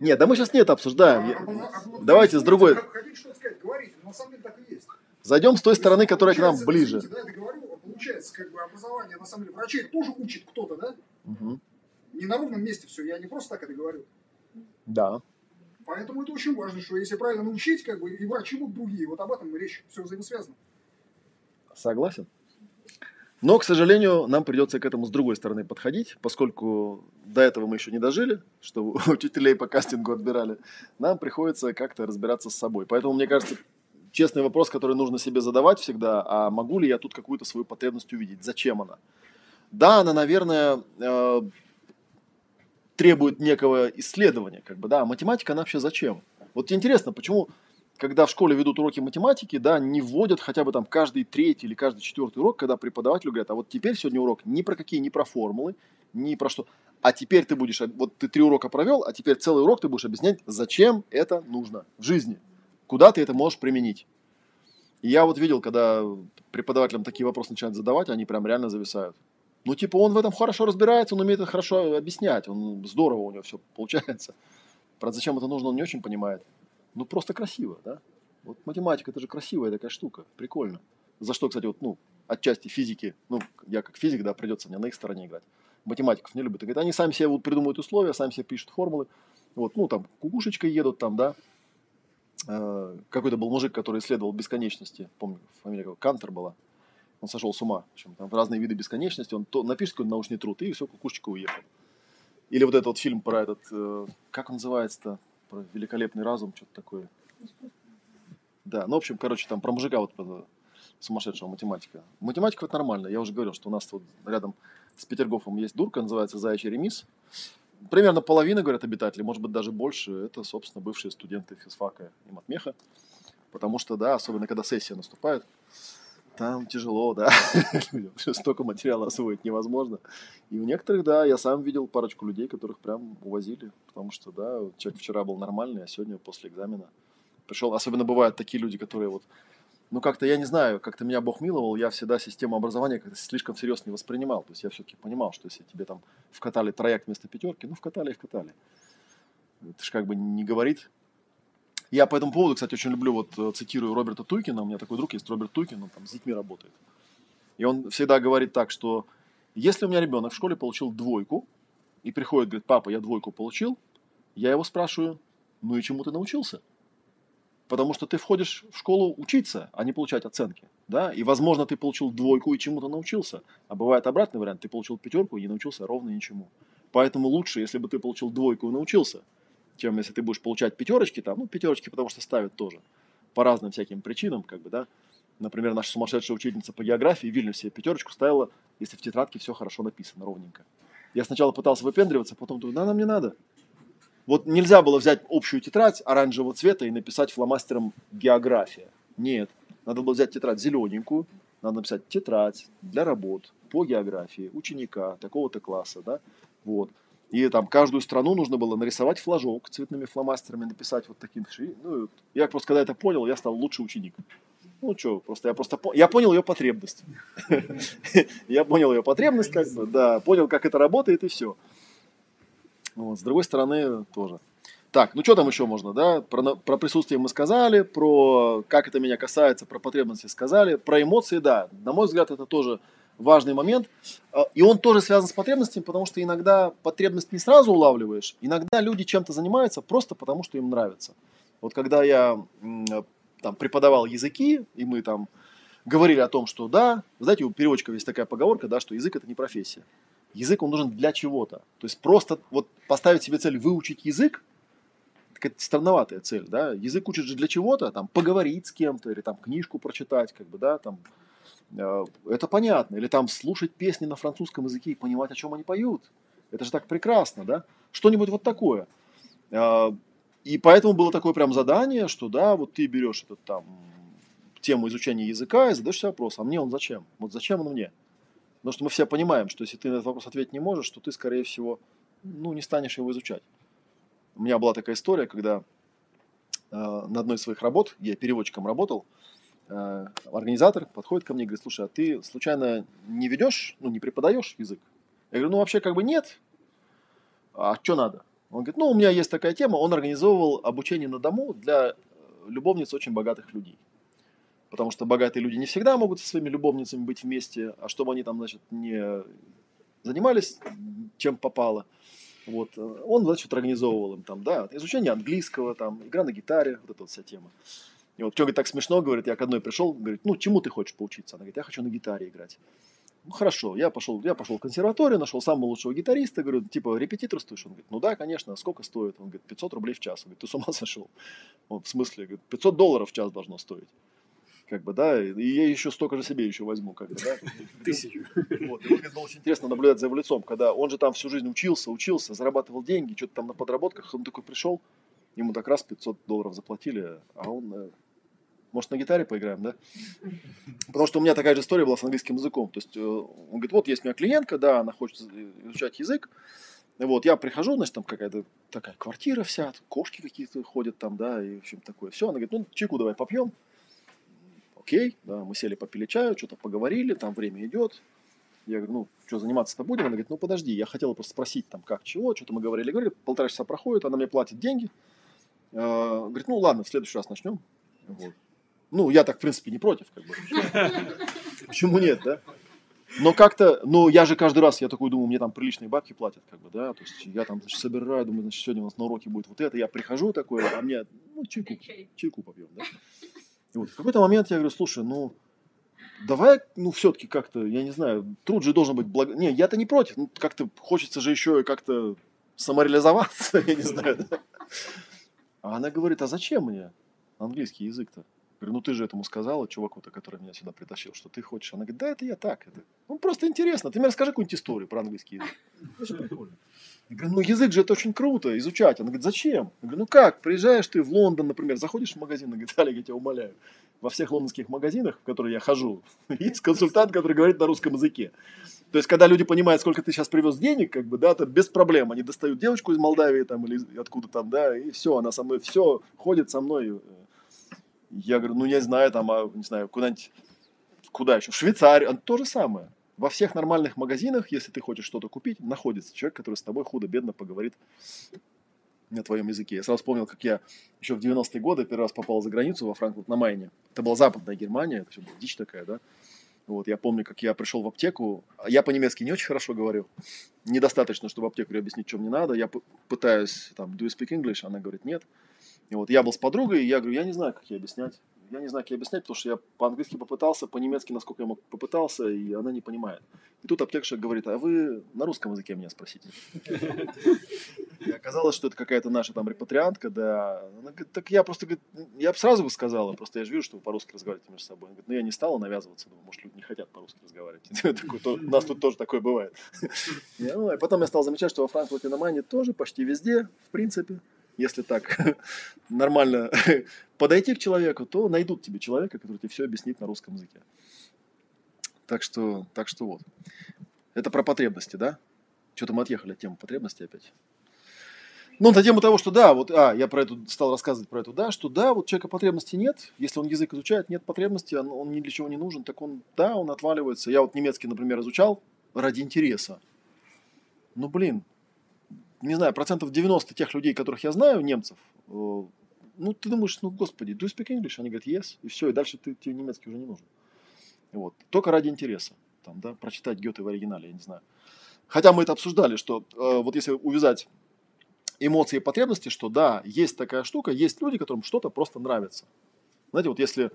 Нет, да мы сейчас не это обсуждаем. А, Я- а, а, а, Давайте с другой. Хотите что-то сказать, говорите, но на самом деле так и есть. Зайдем с той стороны, которая к нам ближе. Да, я говорю, получается, как бы образование, на самом деле, врачей тоже учит кто-то, да? Мгм. Не на ровном месте все, я не просто так это говорю. Да. Поэтому это очень важно, что если правильно научить, как бы, и врачи будут другие. Вот об этом речь, все взаимосвязано. Согласен. Но, к сожалению, нам придется к этому с другой стороны подходить, поскольку до этого мы еще не дожили, что учителей по кастингу отбирали. Нам приходится как-то разбираться с собой. Поэтому, мне кажется, честный вопрос, который нужно себе задавать всегда, а могу ли я тут какую-то свою потребность увидеть? Зачем она? Да, она, наверное, э, требует некого исследования, как бы, да, а математика, она вообще зачем? Вот интересно, почему когда в школе ведут уроки математики, да, не вводят хотя бы там каждый третий или каждый четвертый урок, когда преподавателю говорят, а вот теперь сегодня урок ни про какие, ни про формулы, ни про что. А теперь ты будешь, вот ты три урока провел, а теперь целый урок ты будешь объяснять, зачем это нужно в жизни, куда ты это можешь применить. И я вот видел, когда преподавателям такие вопросы начинают задавать, они прям реально зависают. Ну, типа, он в этом хорошо разбирается, он умеет это хорошо объяснять, он здорово у него все получается. Правда, зачем это нужно, он не очень понимает. Ну, просто красиво, да? Вот математика, это же красивая такая штука, прикольно. За что, кстати, вот, ну, отчасти физики, ну, я как физик, да, придется мне на их стороне играть. Математиков не любят. Они сами себе вот придумывают условия, сами себе пишут формулы. Вот, ну, там, кукушечкой едут там, да. Э, какой-то был мужик, который исследовал бесконечности. Помню, фамилия как Кантер была. Он сошел с ума. В общем, там разные виды бесконечности. Он то напишет какой-то научный труд, и все, кукушечка уехал. Или вот этот вот фильм про этот, э, как он называется-то? про великолепный разум, что-то такое. Да, ну, в общем, короче, там про мужика вот сумасшедшего математика. Математика это нормально. Я уже говорил, что у нас вот рядом с Петергофом есть дурка, называется Заячий ремис. Примерно половина, говорят обитатели, может быть, даже больше, это, собственно, бывшие студенты физфака и матмеха. Потому что, да, особенно когда сессия наступает, там тяжело, да. Столько материала освоить невозможно. И у некоторых, да, я сам видел парочку людей, которых прям увозили. Потому что, да, человек вчера был нормальный, а сегодня после экзамена пришел. Особенно бывают такие люди, которые вот ну, как-то, я не знаю, как-то меня Бог миловал, я всегда систему образования как-то слишком всерьез не воспринимал. То есть я все-таки понимал, что если тебе там вкатали трояк вместо пятерки, ну, вкатали и вкатали. Это же как бы не говорит я по этому поводу, кстати, очень люблю, вот э, цитирую Роберта Туйкина, у меня такой друг есть, Роберт Туйкин, он там с детьми работает. И он всегда говорит так, что если у меня ребенок в школе получил двойку, и приходит, говорит, папа, я двойку получил, я его спрашиваю, ну и чему ты научился? Потому что ты входишь в школу учиться, а не получать оценки. Да? И, возможно, ты получил двойку и чему-то научился. А бывает обратный вариант, ты получил пятерку и не научился ровно ничему. Поэтому лучше, если бы ты получил двойку и научился – чем если ты будешь получать пятерочки, там, ну, пятерочки, потому что ставят тоже по разным всяким причинам, как бы, да. Например, наша сумасшедшая учительница по географии в Вильнюсе пятерочку ставила, если в тетрадке все хорошо написано, ровненько. Я сначала пытался выпендриваться, потом думаю, да, нам не надо. Вот нельзя было взять общую тетрадь оранжевого цвета и написать фломастером «география». Нет, надо было взять тетрадь зелененькую, надо написать тетрадь для работ по географии ученика такого-то класса, да, вот. И там каждую страну нужно было нарисовать флажок цветными фломастерами, написать вот таким. Ну, я просто когда это понял, я стал лучший ученик. Ну что, просто я просто я понял ее потребность. Я понял ее потребность, как бы, да, понял, как это работает и все. Вот, с другой стороны тоже. Так, ну что там еще можно, да? Про, про присутствие мы сказали, про как это меня касается, про потребности сказали, про эмоции, да. На мой взгляд, это тоже важный момент. А, и он тоже связан с потребностями, потому что иногда потребность не сразу улавливаешь. Иногда люди чем-то занимаются просто потому, что им нравится. Вот когда я там, преподавал языки, и мы там говорили о том, что да, знаете, у переводчиков есть такая поговорка, да, что язык это не профессия. Язык он нужен для чего-то. То есть просто вот поставить себе цель выучить язык, какая-то странноватая цель, да. Язык учит же для чего-то, там, поговорить с кем-то, или там книжку прочитать, как бы, да, там, Э, это понятно. Или там слушать песни на французском языке и понимать, о чем они поют. Это же так прекрасно, да? Что-нибудь вот такое. Э, и поэтому было такое прям задание, что да, вот ты берешь этот там тему изучения языка и задаешь себе вопрос, а мне он зачем? Вот зачем он мне? Потому что мы все понимаем, что если ты на этот вопрос ответить не можешь, то ты, скорее всего, ну, не станешь его изучать. У меня была такая история, когда э, на одной из своих работ, я переводчиком работал, Э, организатор подходит ко мне и говорит, слушай, а ты случайно не ведешь, ну, не преподаешь язык? Я говорю, ну, вообще как бы нет. А что надо? Он говорит, ну, у меня есть такая тема. Он организовывал обучение на дому для э, любовниц очень богатых людей. Потому что богатые люди не всегда могут со своими любовницами быть вместе, а чтобы они там, значит, не занимались чем попало. Вот. Э, он, значит, организовывал им там, да, изучение английского, там, игра на гитаре, вот эта вот вся тема. И вот говорит, так смешно, говорит, я к одной пришел, говорит, ну, чему ты хочешь поучиться? Она говорит, я хочу на гитаре играть. Ну, хорошо, я пошел, я пошел в консерваторию, нашел самого лучшего гитариста, говорю, типа, репетиторствуешь? Он говорит, ну да, конечно, а сколько стоит? Он говорит, 500 рублей в час. Он говорит, ты с ума сошел? Он, в смысле, говорит, 500 долларов в час должно стоить. Как бы, да, и я еще столько же себе еще возьму, как бы, да. Тысячу. Вот. И вот это было очень интересно наблюдать за его лицом, когда он же там всю жизнь учился, учился, зарабатывал деньги, что-то там на подработках, он такой пришел, ему так раз 500 долларов заплатили, а он, э, может, на гитаре поиграем, да? Потому что у меня такая же история была с английским языком. То есть э, он говорит, вот есть у меня клиентка, да, она хочет изучать язык, вот, я прихожу, значит, там какая-то такая квартира вся, кошки какие-то ходят там, да, и в общем такое. Все, она говорит, ну, чайку давай попьем. Окей, да, мы сели, попили чаю, что-то поговорили, там время идет. Я говорю, ну, что, заниматься-то будем? Она говорит, ну, подожди, я хотела просто спросить, там, как, чего, что-то мы говорили, говорили, полтора часа проходит, она мне платит деньги. Э, Говорит, ну, ладно, в следующий раз начнем. Вот. Ну, я так, в принципе, не против, как бы. Почему нет, да? Но как-то, ну, я же каждый раз, я такой думаю, мне там приличные бабки платят, как бы, да, то есть я там, значит, собираю, думаю, значит, сегодня у нас на уроке будет вот это, я прихожу такой, а мне, ну, чайку, чайку попьем, да. И вот в какой-то момент я говорю, слушай, ну, давай, ну, все-таки как-то, я не знаю, труд же должен быть благо... Не, я-то не против, ну, как-то хочется же еще как-то самореализоваться, я не знаю, да? А она говорит, а зачем мне английский язык-то? Говорю, ну ты же этому сказала, чуваку-то, который меня сюда притащил, что ты хочешь. Она говорит, да, это я так. Это... Ну, просто интересно. Ты мне расскажи какую-нибудь историю про английский язык. Я говорю, ну язык же это очень круто, изучать. Она говорит, зачем? Я говорю, ну как, приезжаешь ты в Лондон, например, заходишь в магазин, она говорит, Олег, я тебя умоляю, во всех лондонских магазинах, в которые я хожу, есть консультант, который говорит на русском языке. То есть, когда люди понимают, сколько ты сейчас привез денег, как бы, да, то без проблем. Они достают девочку из Молдавии там или откуда там, да, и все, она со мной, все, ходит со мной. Я говорю, ну, не знаю, там, а, не знаю, куда-нибудь, куда еще, в Швейцарию, то же самое. Во всех нормальных магазинах, если ты хочешь что-то купить, находится человек, который с тобой худо-бедно поговорит на твоем языке. Я сразу вспомнил, как я еще в 90-е годы первый раз попал за границу во Франкфурт на Майне. Это была западная Германия, это все была дичь такая, да. Вот, я помню, как я пришел в аптеку. Я по-немецки не очень хорошо говорю. Недостаточно, чтобы аптекарю объяснить, что мне надо. Я пытаюсь, там, do you speak English? Она говорит, нет. И вот я был с подругой, и я говорю, я не знаю, как ей объяснять. Я не знаю, как ей объяснять, потому что я по-английски попытался, по-немецки, насколько я мог, попытался, и она не понимает. И тут аптекарша говорит, а вы на русском языке меня спросите. И оказалось, что это какая-то наша там репатриантка, да. Она говорит, так я просто, я бы сразу бы сказала, просто я же вижу, что вы по-русски разговариваете между собой. Она говорит, ну я не стала навязываться, думаю, может, люди не хотят по-русски разговаривать. У нас тут тоже такое бывает. Ну, и потом я стал замечать, что во Франкфурте на Майне тоже почти везде, в принципе, если так нормально подойти к человеку, то найдут тебе человека, который тебе все объяснит на русском языке. Так что, так что вот. Это про потребности, да? Что-то мы отъехали от темы потребностей опять. Ну, на тему того, что да, вот, а, я про эту стал рассказывать про эту, да, что да, вот человека потребностей нет, если он язык изучает, нет потребности, он, он ни для чего не нужен, так он, да, он отваливается. Я вот немецкий, например, изучал ради интереса. Ну, блин, не знаю, процентов 90 тех людей, которых я знаю, немцев, э, ну, ты думаешь, ну, господи, do you speak English? Они говорят, yes, и все, и дальше ты, тебе немецкий уже не нужен. Вот. Только ради интереса. Там, да, прочитать Гёте в оригинале, я не знаю. Хотя мы это обсуждали, что э, вот если увязать эмоции и потребности, что да, есть такая штука, есть люди, которым что-то просто нравится. Знаете, вот если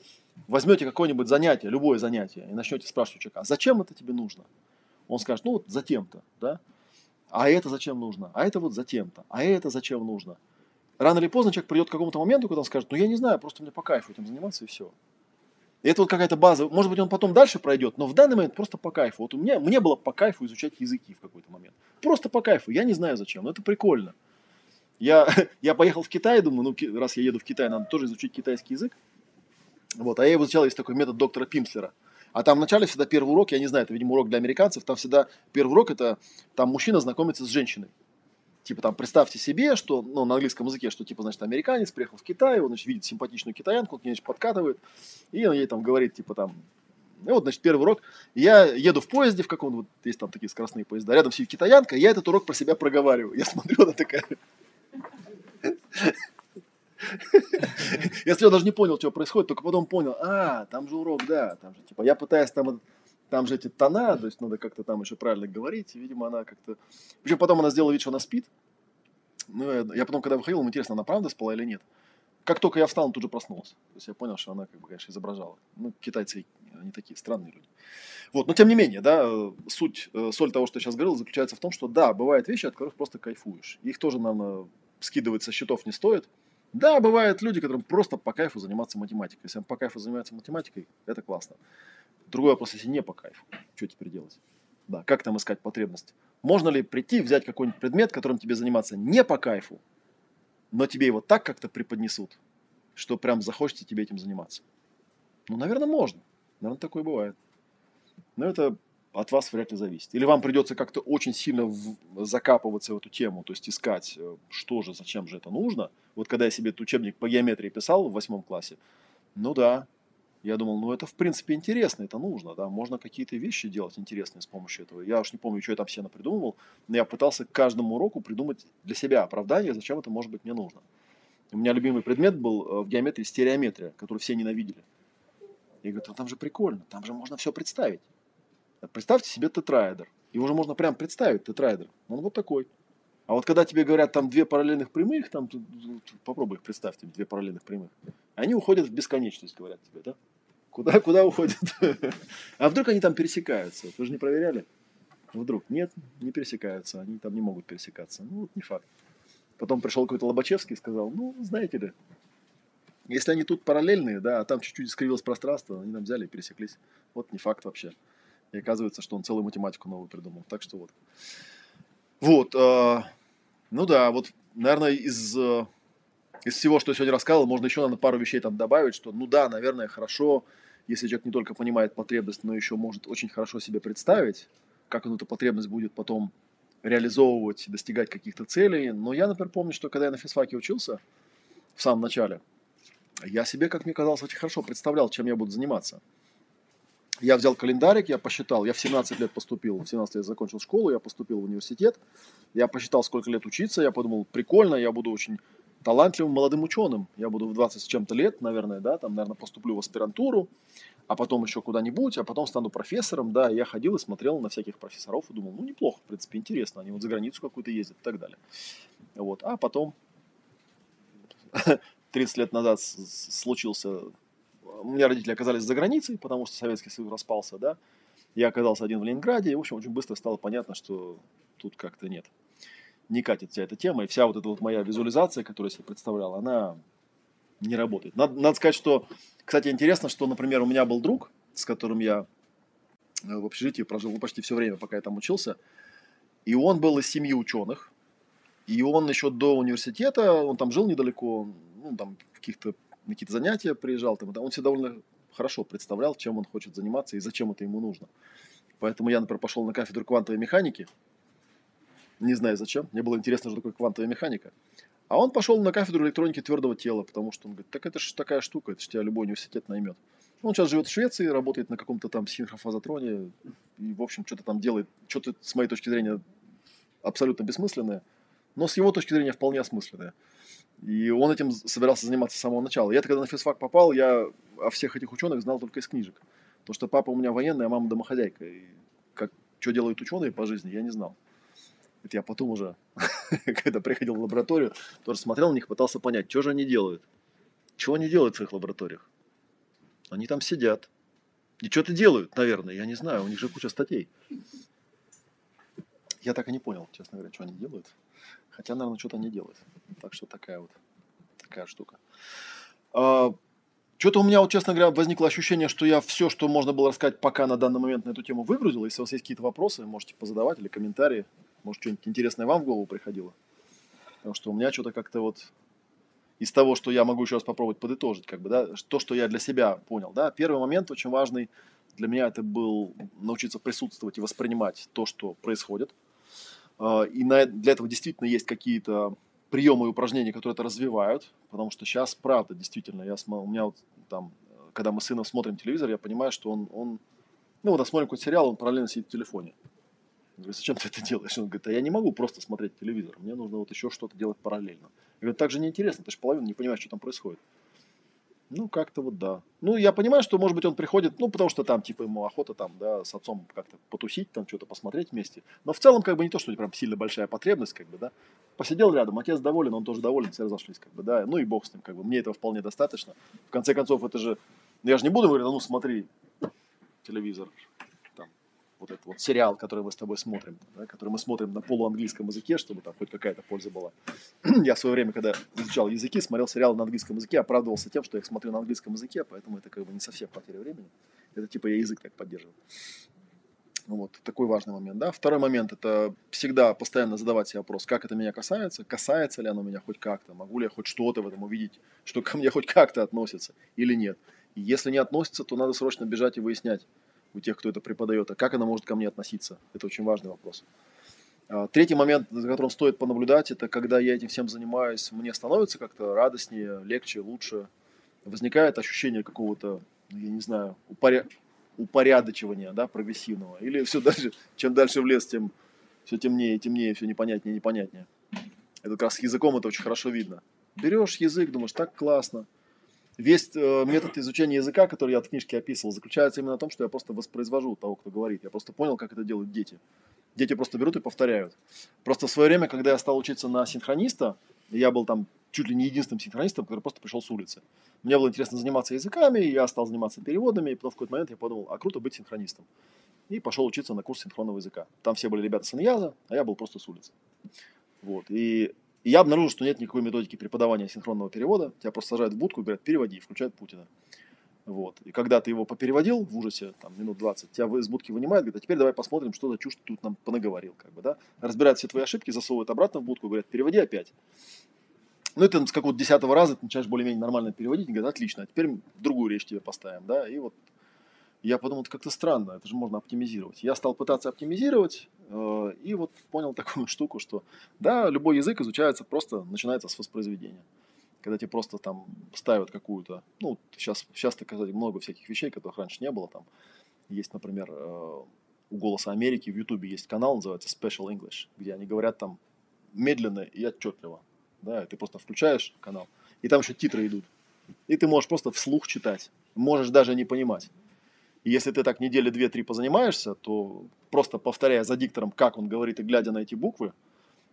возьмете какое-нибудь занятие, любое занятие, и начнете спрашивать человека, а зачем это тебе нужно? Он скажет, ну вот затем-то, да? А это зачем нужно? А это вот затем-то. А это зачем нужно? Рано или поздно человек придет к какому-то моменту, когда он скажет, ну я не знаю, просто мне по кайфу этим заниматься и все. И это вот какая-то база. Может быть, он потом дальше пройдет, но в данный момент просто по кайфу. Вот у меня, мне было по кайфу изучать языки в какой-то момент. Просто по кайфу. Я не знаю зачем, но это прикольно. Я, я поехал в Китай, думаю, ну, раз я еду в Китай, надо тоже изучить китайский язык. Вот, а я его изучал, есть такой метод доктора Пимслера. А там вначале всегда первый урок, я не знаю, это, видимо, урок для американцев, там всегда первый урок, это там мужчина знакомится с женщиной. Типа там, представьте себе, что, ну, на английском языке, что, типа, значит, американец приехал в Китай, он, значит, видит симпатичную китаянку, он к ней, значит, подкатывает, и он ей там говорит, типа, там, и вот, значит, первый урок. Я еду в поезде в каком-то, вот есть там такие скоростные поезда, рядом сидит китаянка, я этот урок про себя проговариваю. Я смотрю, она такая... Я сначала даже не понял, что происходит, только потом понял, а, там же урок, да, там же, типа, я пытаюсь там, там же эти тона, то есть надо как-то там еще правильно говорить, видимо, она как-то... Причем потом она сделала вид, что она спит, ну, я, потом, когда выходил, интересно, она правда спала или нет. Как только я встал, она тут же проснулась. То есть я понял, что она, как бы, конечно, изображала. Ну, китайцы, Они такие странные люди. Вот, но тем не менее, да, суть, э, соль того, что я сейчас говорил, заключается в том, что да, бывают вещи, от которых просто кайфуешь. Их тоже, наверное, скидывать со счетов не стоит. Да, бывают люди, которым просто по кайфу заниматься математикой. Если он по кайфу занимается математикой, это классно. Другой вопрос, если не по кайфу, что теперь делать? Да, как там искать потребность? Можно ли прийти, взять какой-нибудь предмет, которым тебе заниматься не по кайфу, но тебе его так как-то преподнесут, что прям захочется тебе этим заниматься? Ну, наверное, можно. Наверное, такое бывает. Но это от вас вряд ли зависит. Или вам придется как-то очень сильно в, закапываться в эту тему, то есть искать, э, что же, зачем же это нужно. Вот когда я себе этот учебник по геометрии писал в восьмом классе, ну да, я думал, ну это в принципе интересно, это нужно, да, можно какие-то вещи делать интересные с помощью этого. Я уж не помню, что я там все напридумывал, но я пытался к каждому уроку придумать для себя оправдание, зачем это может быть мне нужно. У меня любимый предмет был э, в геометрии стереометрия, который все ненавидели. Я говорю, там же прикольно, там же можно все представить. Представьте себе тетраэдр. Его уже можно прям представить, тетраэдр. Он вот такой. А вот когда тебе говорят там две параллельных прямых, там попробуй их представьте, две параллельных прямых. Они уходят в бесконечность, говорят тебе, да? Куда, куда уходят? А вдруг они там пересекаются? Вы же не проверяли? Вдруг? Нет, не пересекаются. Они там не могут пересекаться. Ну, вот не факт. Потом пришел какой-то Лобачевский и сказал, ну, знаете ли, если они тут параллельные, да, а там чуть-чуть искривилось пространство, они там взяли и пересеклись. Вот не факт вообще. И оказывается, что он целую математику новую придумал. Так что вот. Вот. Э, ну да, вот, наверное, из, э, из всего, что я сегодня рассказывал, можно еще, наверное, пару вещей там добавить, что, ну да, наверное, хорошо, если человек не только понимает потребность, но еще может очень хорошо себе представить, как он эту потребность будет потом реализовывать, достигать каких-то целей. Но я, например, помню, что когда я на физфаке учился, в самом начале, я себе, как мне казалось, очень хорошо представлял, чем я буду заниматься. Я взял календарик, я посчитал, я в 17 лет поступил, в 17 лет закончил школу, я поступил в университет, я посчитал, сколько лет учиться, я подумал, прикольно, я буду очень талантливым молодым ученым, я буду в 20 с чем-то лет, наверное, да, там, наверное, поступлю в аспирантуру, а потом еще куда-нибудь, а потом стану профессором, да, я ходил и смотрел на всяких профессоров и думал, ну, неплохо, в принципе, интересно, они вот за границу какую-то ездят и так далее. Вот, а потом 30 лет назад случился у меня родители оказались за границей, потому что Советский Союз распался, да. Я оказался один в Ленинграде, и, в общем, очень быстро стало понятно, что тут как-то нет. Не катит вся эта тема, и вся вот эта вот моя визуализация, которую я себе представлял, она не работает. Надо, надо сказать, что, кстати, интересно, что, например, у меня был друг, с которым я э, в общежитии прожил почти все время, пока я там учился, и он был из семьи ученых, и он еще до университета, он там жил недалеко, ну, там, каких-то на какие-то занятия приезжал, там, он себе довольно хорошо представлял, чем он хочет заниматься и зачем это ему нужно. Поэтому я, например, пошел на кафедру квантовой механики. Не знаю зачем. Мне было интересно, что такое квантовая механика. А он пошел на кафедру электроники твердого тела, потому что он говорит, так это же такая штука, это же тебя любой университет наймет. Он сейчас живет в Швеции, работает на каком-то там синхрофазотроне и, в общем, что-то там делает, что-то, с моей точки зрения, абсолютно бессмысленное, но с его точки зрения вполне осмысленное. И он этим собирался заниматься с самого начала. Я когда на физфак попал, я о всех этих ученых знал только из книжек. Потому что папа у меня военный, а мама домохозяйка. И как, что делают ученые по жизни, я не знал. Это я потом уже, когда приходил в лабораторию, тоже смотрел на них, пытался понять, что же они делают. Чего они делают в своих лабораториях? Они там сидят. И что-то делают, наверное, я не знаю, у них же куча статей. Я так и не понял, честно говоря, что они делают. Хотя, наверное, что-то не делает. Так что такая вот такая штука. А, что-то у меня, вот, честно говоря, возникло ощущение, что я все, что можно было рассказать пока на данный момент на эту тему выгрузил. Если у вас есть какие-то вопросы, можете позадавать или комментарии. Может, что-нибудь интересное вам в голову приходило. Потому что у меня что-то как-то вот из того, что я могу еще раз попробовать подытожить, как бы, да, то, что я для себя понял, да. Первый момент очень важный для меня это был научиться присутствовать и воспринимать то, что происходит – и на, для этого действительно есть какие-то приемы и упражнения, которые это развивают, потому что сейчас, правда, действительно, я, у меня вот там, когда мы с сыном смотрим телевизор, я понимаю, что он, он ну, вот смотрим какой-то сериал, он параллельно сидит в телефоне. Я говорю, зачем ты это делаешь? Он говорит, а я не могу просто смотреть телевизор, мне нужно вот еще что-то делать параллельно. Я говорю, так же неинтересно, ты же половину не понимаешь, что там происходит. Ну, как-то вот да. Ну, я понимаю, что, может быть, он приходит, ну, потому что там, типа, ему охота там, да, с отцом как-то потусить, там, что-то посмотреть вместе. Но в целом, как бы, не то, что прям сильно большая потребность, как бы, да. Посидел рядом, отец доволен, он тоже доволен, все разошлись, как бы, да. Ну, и бог с ним, как бы, мне этого вполне достаточно. В конце концов, это же, я же не буду говорить, ну, смотри, телевизор, вот этот вот сериал, который мы с тобой смотрим, да, который мы смотрим на полуанглийском языке, чтобы там хоть какая-то польза была. я в свое время, когда изучал языки, смотрел сериалы на английском языке, оправдывался тем, что я их смотрю на английском языке, поэтому это как бы не совсем потеря времени. Это типа я язык так поддерживаю. Ну Вот, такой важный момент, да. Второй момент – это всегда постоянно задавать себе вопрос, как это меня касается, касается ли оно меня хоть как-то, могу ли я хоть что-то в этом увидеть, что ко мне хоть как-то относится или нет. И если не относится, то надо срочно бежать и выяснять у тех, кто это преподает, а как оно может ко мне относиться. Это очень важный вопрос. А, Третий момент, за которым стоит понаблюдать, это когда я этим всем занимаюсь, мне становится как-то радостнее, легче, лучше. Возникает ощущение какого-то, я не знаю, упоря упорядочивания, да, прогрессивного. Или все дальше, чем дальше в лес, тем все темнее темнее, все непонятнее непонятнее. Это как раз с языком это очень хорошо видно. Берешь язык, думаешь, так классно. Весь э, метод изучения языка, который я в книжке описывал, заключается именно в том, что я просто воспроизвожу того, кто говорит. Я просто понял, как это делают дети. Дети просто берут и повторяют. Просто в свое время, когда я стал учиться на синхрониста, я был там чуть ли не единственным синхронистом, который просто пришел с улицы. Мне было интересно заниматься языками, я стал заниматься переводами, и потом в какой-то момент я подумал, а круто быть синхронистом. И пошел учиться на курс синхронного языка. Там все были ребята с Иньяза, а я был просто с улицы. Вот. И, и я обнаружил, что нет никакой методики преподавания синхронного перевода. Тебя просто сажают в будку и говорят, переводи, включают Путина. Вот. И когда ты его попереводил в ужасе, там, минут 20, тебя из будки вынимают, говорят, а теперь давай посмотрим, что за чушь ты тут нам понаговорил. Как бы, да? Разбирают все твои ошибки, засовывают обратно в будку, говорят, переводи опять. Ну, это с какого-то десятого раза ты начинаешь более-менее нормально переводить, и говорят, отлично, а теперь другую речь тебе поставим, да, и вот я подумал, это как-то странно, это же можно оптимизировать. Я стал пытаться оптимизировать, э, и вот понял такую штуку, что, да, любой язык изучается просто, начинается с воспроизведения. Когда тебе просто там ставят какую-то, ну, сейчас, сейчас сказать, много всяких вещей, которых раньше не было, там, есть, например, э, у «Голоса Америки» в Ютубе есть канал, называется Special English, где они говорят там медленно и отчетливо да, ты просто включаешь канал, и там еще титры идут. И ты можешь просто вслух читать, можешь даже не понимать. И если ты так недели две-три позанимаешься, то просто повторяя за диктором, как он говорит, и глядя на эти буквы,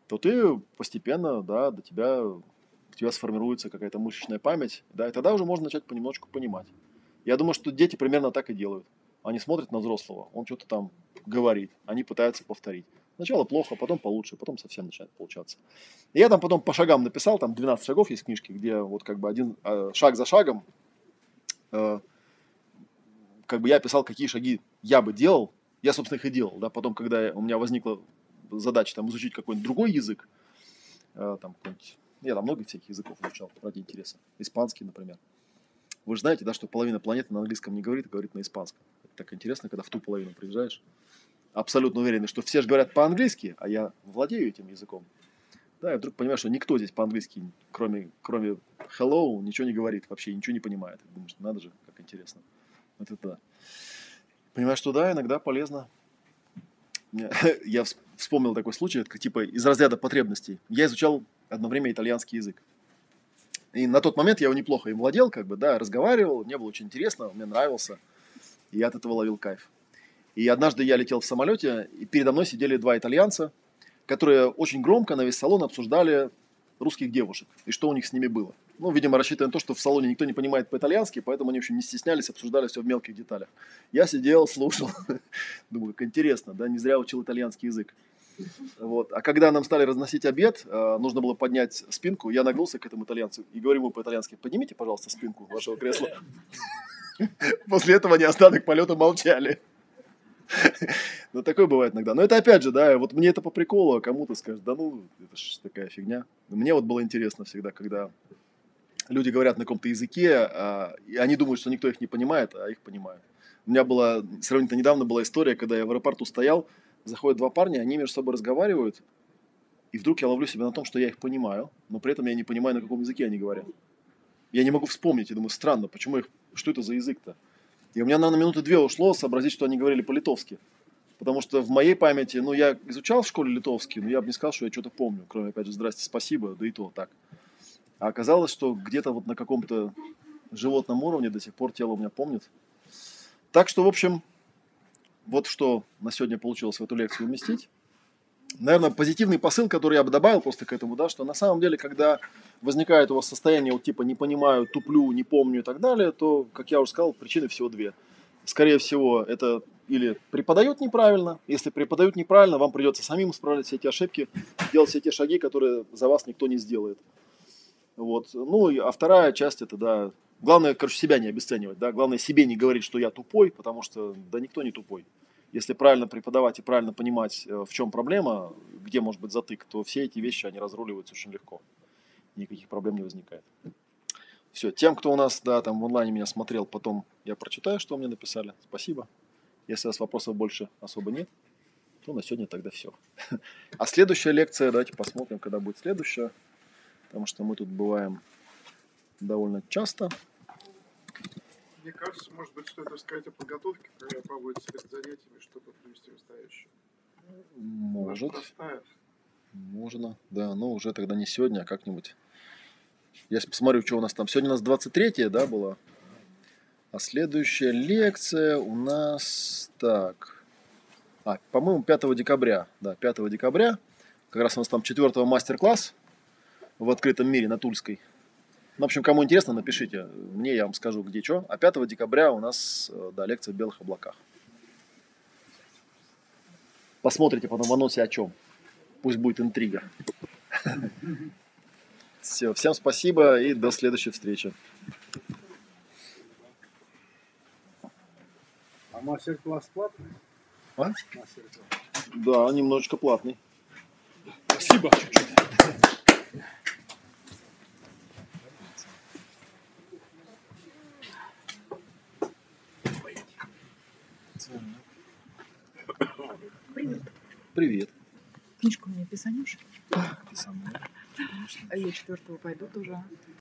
то ты постепенно, да, до тебя, у тебя сформируется какая-то мышечная память, да, и тогда уже можно начать понемножку понимать. Я думаю, что дети примерно так и делают. Они смотрят на взрослого, он что-то там говорит, они пытаются повторить. Сначала плохо, потом получше, потом совсем начинает получаться. И я там потом по шагам написал, там 12 шагов есть книжки, где вот как бы один э, шаг за шагом, э, как бы я писал, какие шаги я бы делал, я, собственно, их и делал, да, потом, когда у меня возникла задача там изучить какой-нибудь другой язык, э, там я там много всяких языков изучал ради интереса, испанский, например. Вы же знаете, да, что половина планеты на английском не говорит, а говорит на испанском. Это так интересно, когда в ту половину приезжаешь абсолютно уверены, что все же говорят по-английски, а я владею этим языком. Да, и вдруг понимаешь, что никто здесь по-английски, кроме, кроме hello, ничего не говорит, вообще ничего не понимает. Думаешь, надо же, как интересно. Вот это да. Понимаешь, что да, иногда полезно. Я вспомнил такой случай, это типа из разряда потребностей. Я изучал одно время итальянский язык. И на тот момент я его неплохо им владел, как бы, да, разговаривал, мне было очень интересно, мне нравился. И я от этого ловил кайф. И однажды я летел в самолете, и передо мной сидели два итальянца, которые очень громко на весь салон обсуждали русских девушек и что у них с ними было. Ну, видимо, рассчитывая на то, что в салоне никто не понимает по-итальянски, поэтому они, в общем, не стеснялись, обсуждали все в мелких деталях. Я сидел, слушал, думаю, как интересно, да, не зря учил итальянский язык. Вот. А когда нам стали разносить обед, э, нужно было поднять спинку, я нагнулся к этому итальянцу и говорю ему по-итальянски, поднимите, пожалуйста, спинку вашего кресла. После этого они остаток полета молчали. Ну, такое бывает иногда. Но это опять же, да, вот мне это по приколу, а кому-то скажет, да ну, это ж такая фигня. Мне вот было интересно всегда, когда люди говорят на каком-то языке, а, и они думают, что никто их не понимает, а их понимают. У меня была, сравнительно недавно была история, когда я в аэропорту стоял, заходят два парня, они между собой разговаривают, и вдруг я ловлю себя на том, что я их понимаю, но при этом я не понимаю, на каком языке они говорят. Я не могу вспомнить, я думаю, странно, почему их, что это за язык-то? И у меня, наверное, минуты две ушло сообразить, что они говорили по-литовски. Потому что в моей памяти, ну, я изучал в школе литовский, но я бы не сказал, что я что-то помню, кроме, опять же, здрасте, спасибо, да и то так. А оказалось, что где-то вот на каком-то животном уровне до сих пор тело у меня помнит. Так что, в общем, вот что на сегодня получилось в эту лекцию уместить наверное, позитивный посыл, который я бы добавил просто к этому, да, что на самом деле, когда возникает у вас состояние вот типа не понимаю, туплю, не помню и так далее, то, как я уже сказал, причины всего две. скорее всего, это или преподают неправильно. Если преподают неправильно, вам придется самим исправлять все эти ошибки, делать все те шаги, которые за вас никто не сделает. Вот. Ну, а вторая часть это, да, главное, короче, себя не обесценивать, да, главное себе не говорить, что я тупой, потому что, да, никто не тупой. Если правильно преподавать и правильно понимать, э, в чем проблема, где может быть затык, то все эти вещи, они разруливаются очень легко. Никаких проблем не возникает. Все, тем, кто у нас, да, там в онлайне меня смотрел, потом я прочитаю, что мне написали. Спасибо. Если у вас вопросов больше особо нет, то на сегодня тогда все. А следующая лекция, давайте посмотрим, когда будет следующая, потому что мы тут бываем довольно часто. Мне кажется, может быть, стоит рассказать о подготовке, когда проводится перед занятиями, чтобы привести настоящее. Может, можно, да, но уже тогда не сегодня, а как-нибудь. Я посмотрю, что у нас там. Сегодня у нас 23 да, была? А следующая лекция у нас, так, а, по-моему, 5 декабря, да, 5 декабря, как раз у нас там 4 мастер-класс в открытом мире на Тульской. Ну, в общем, кому интересно, напишите, мне я вам скажу, где что. А 5 декабря у нас, э, да, лекция в белых облаках. Посмотрите потом в анонсе о чем. Пусть будет интрига. Все, всем спасибо и до следующей встречи. А мастер-класс платный? А? Мастер-класс. Да, немножечко платный. Спасибо. Привет. Книжку мне писанешь? А я четвертого пойду тоже.